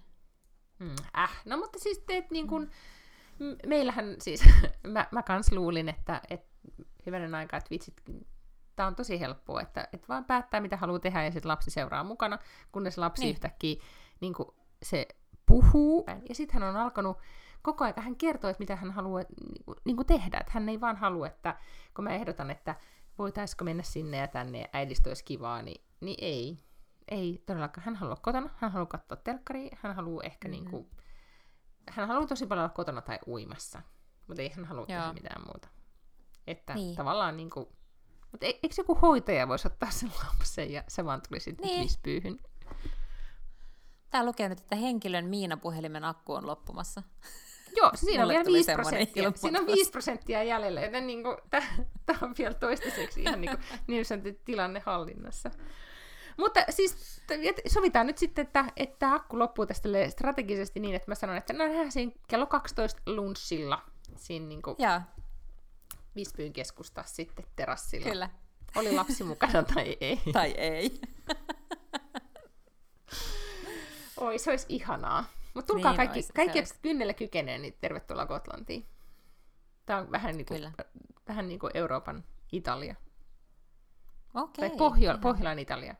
Mm, äh, no mutta siis teet niin kuin, mm. meillähän siis, mä, mä kans luulin, että, että hyvänen aika, että vitsit, tämä on tosi helppoa, että, että vaan päättää, mitä haluaa tehdä, ja sitten lapsi seuraa mukana, kunnes lapsi niin. yhtäkkiä niin kuin se puhuu, ja sitten hän on alkanut koko ajan, hän kertoo, että mitä hän haluaa niin kuin tehdä, että hän ei vaan halua, että kun mä ehdotan, että voitaisiko mennä sinne ja tänne, ja äidistä olisi kivaa, niin, niin ei, ei todellakaan. Hän haluaa kotona, hän haluaa katsoa telkkaria, hän haluaa ehkä mm-hmm. niin kuin, hän haluaa tosi paljon olla kotona tai uimassa, mutta ei hän halua tehdä mitään muuta. Että niin. tavallaan niin kuin, mutta eikö joku hoitaja voisi ottaa sen lapsen ja se vaan tuli sitten niin. vispyyhyn? Tää lukee nyt, että henkilön Miina-puhelimen akku on loppumassa. Joo, siinä on vielä 5 prosenttia. Siinä on 5 prosenttia jäljellä, joten niin tämä on vielä toistaiseksi ihan niin, kuin, niin sanottu tilanne hallinnassa. Mutta siis sovitaan nyt sitten, että, että akku loppuu tästä strategisesti niin, että mä sanon, että no nähdään siinä kello 12 lunchilla siinä niin kuin Vispyyn keskusta sitten terassilla. Kyllä. Oli lapsi mukana tai ei. tai ei. Oi, se olisi ihanaa. Mutta tulkaa niin kaikki, olisi, kaikki jotka kynnellä kykenee, niin tervetuloa Gotlantiin. Tämä on vähän niin kuin, vähän niin kuin Euroopan Italia. Okei. Tai Pohjo- Pohjolan Italia.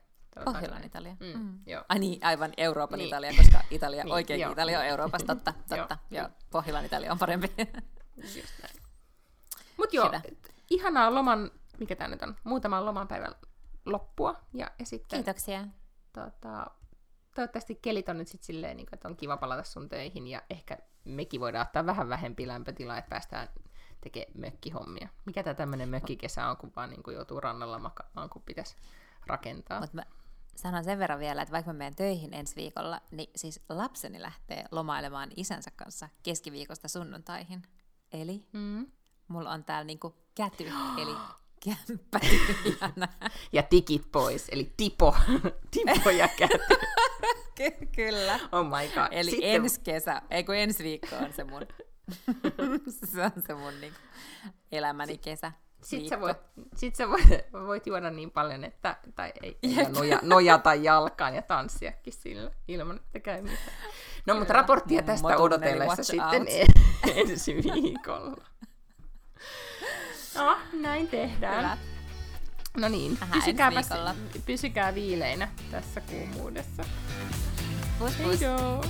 Pohjolan Italia. Mm, mm. Joo. Ai niin, aivan Euroopan niin. Italia, koska Italia, niin, oikein joo. Italia on Euroopassa, totta, totta. joo. ja Pohjolan Italia on parempi. Just näin. Mutta joo, ihanaa loman, mikä tämä nyt on, muutaman loman päivän loppua. Ja, ja sitten, Kiitoksia. Tota, toivottavasti kelit on nyt sitten silleen, niin että on kiva palata sun töihin ja ehkä mekin voidaan ottaa vähän vähempi lämpötilaa, että päästään tekemään mökkihommia. Mikä tämä tämmöinen mökkikesä on, kun vaan niin kuin joutuu rannalla makaamaan, kun pitäisi rakentaa. Mut mä sanon sen verran vielä, että vaikka mä menen töihin ensi viikolla, niin siis lapseni lähtee lomailemaan isänsä kanssa keskiviikosta sunnuntaihin. Eli mm. Mulla on täällä niinku käty, eli kämppä Ja tikit pois, eli tipo, tipo ja käty. Ky- kyllä. Oh my god. Eli Sitten... ensi kesä, ei kun ensi viikko on se mun, se on se mun niinku elämäni kesä. Sitten sä, voit, sit sä voit, voit juoda niin paljon, että, tai ei, ja noja, nojata jalkaan ja tanssiakin sillä, ilman että käy mitään. No, mutta raporttia tästä odotellessa sitten ensi viikolla. No, näin tehdään. Kyllä. No niin, pysykääpä, pysykää viileinä tässä kuumuudessa. Pus, pus. Heidoo.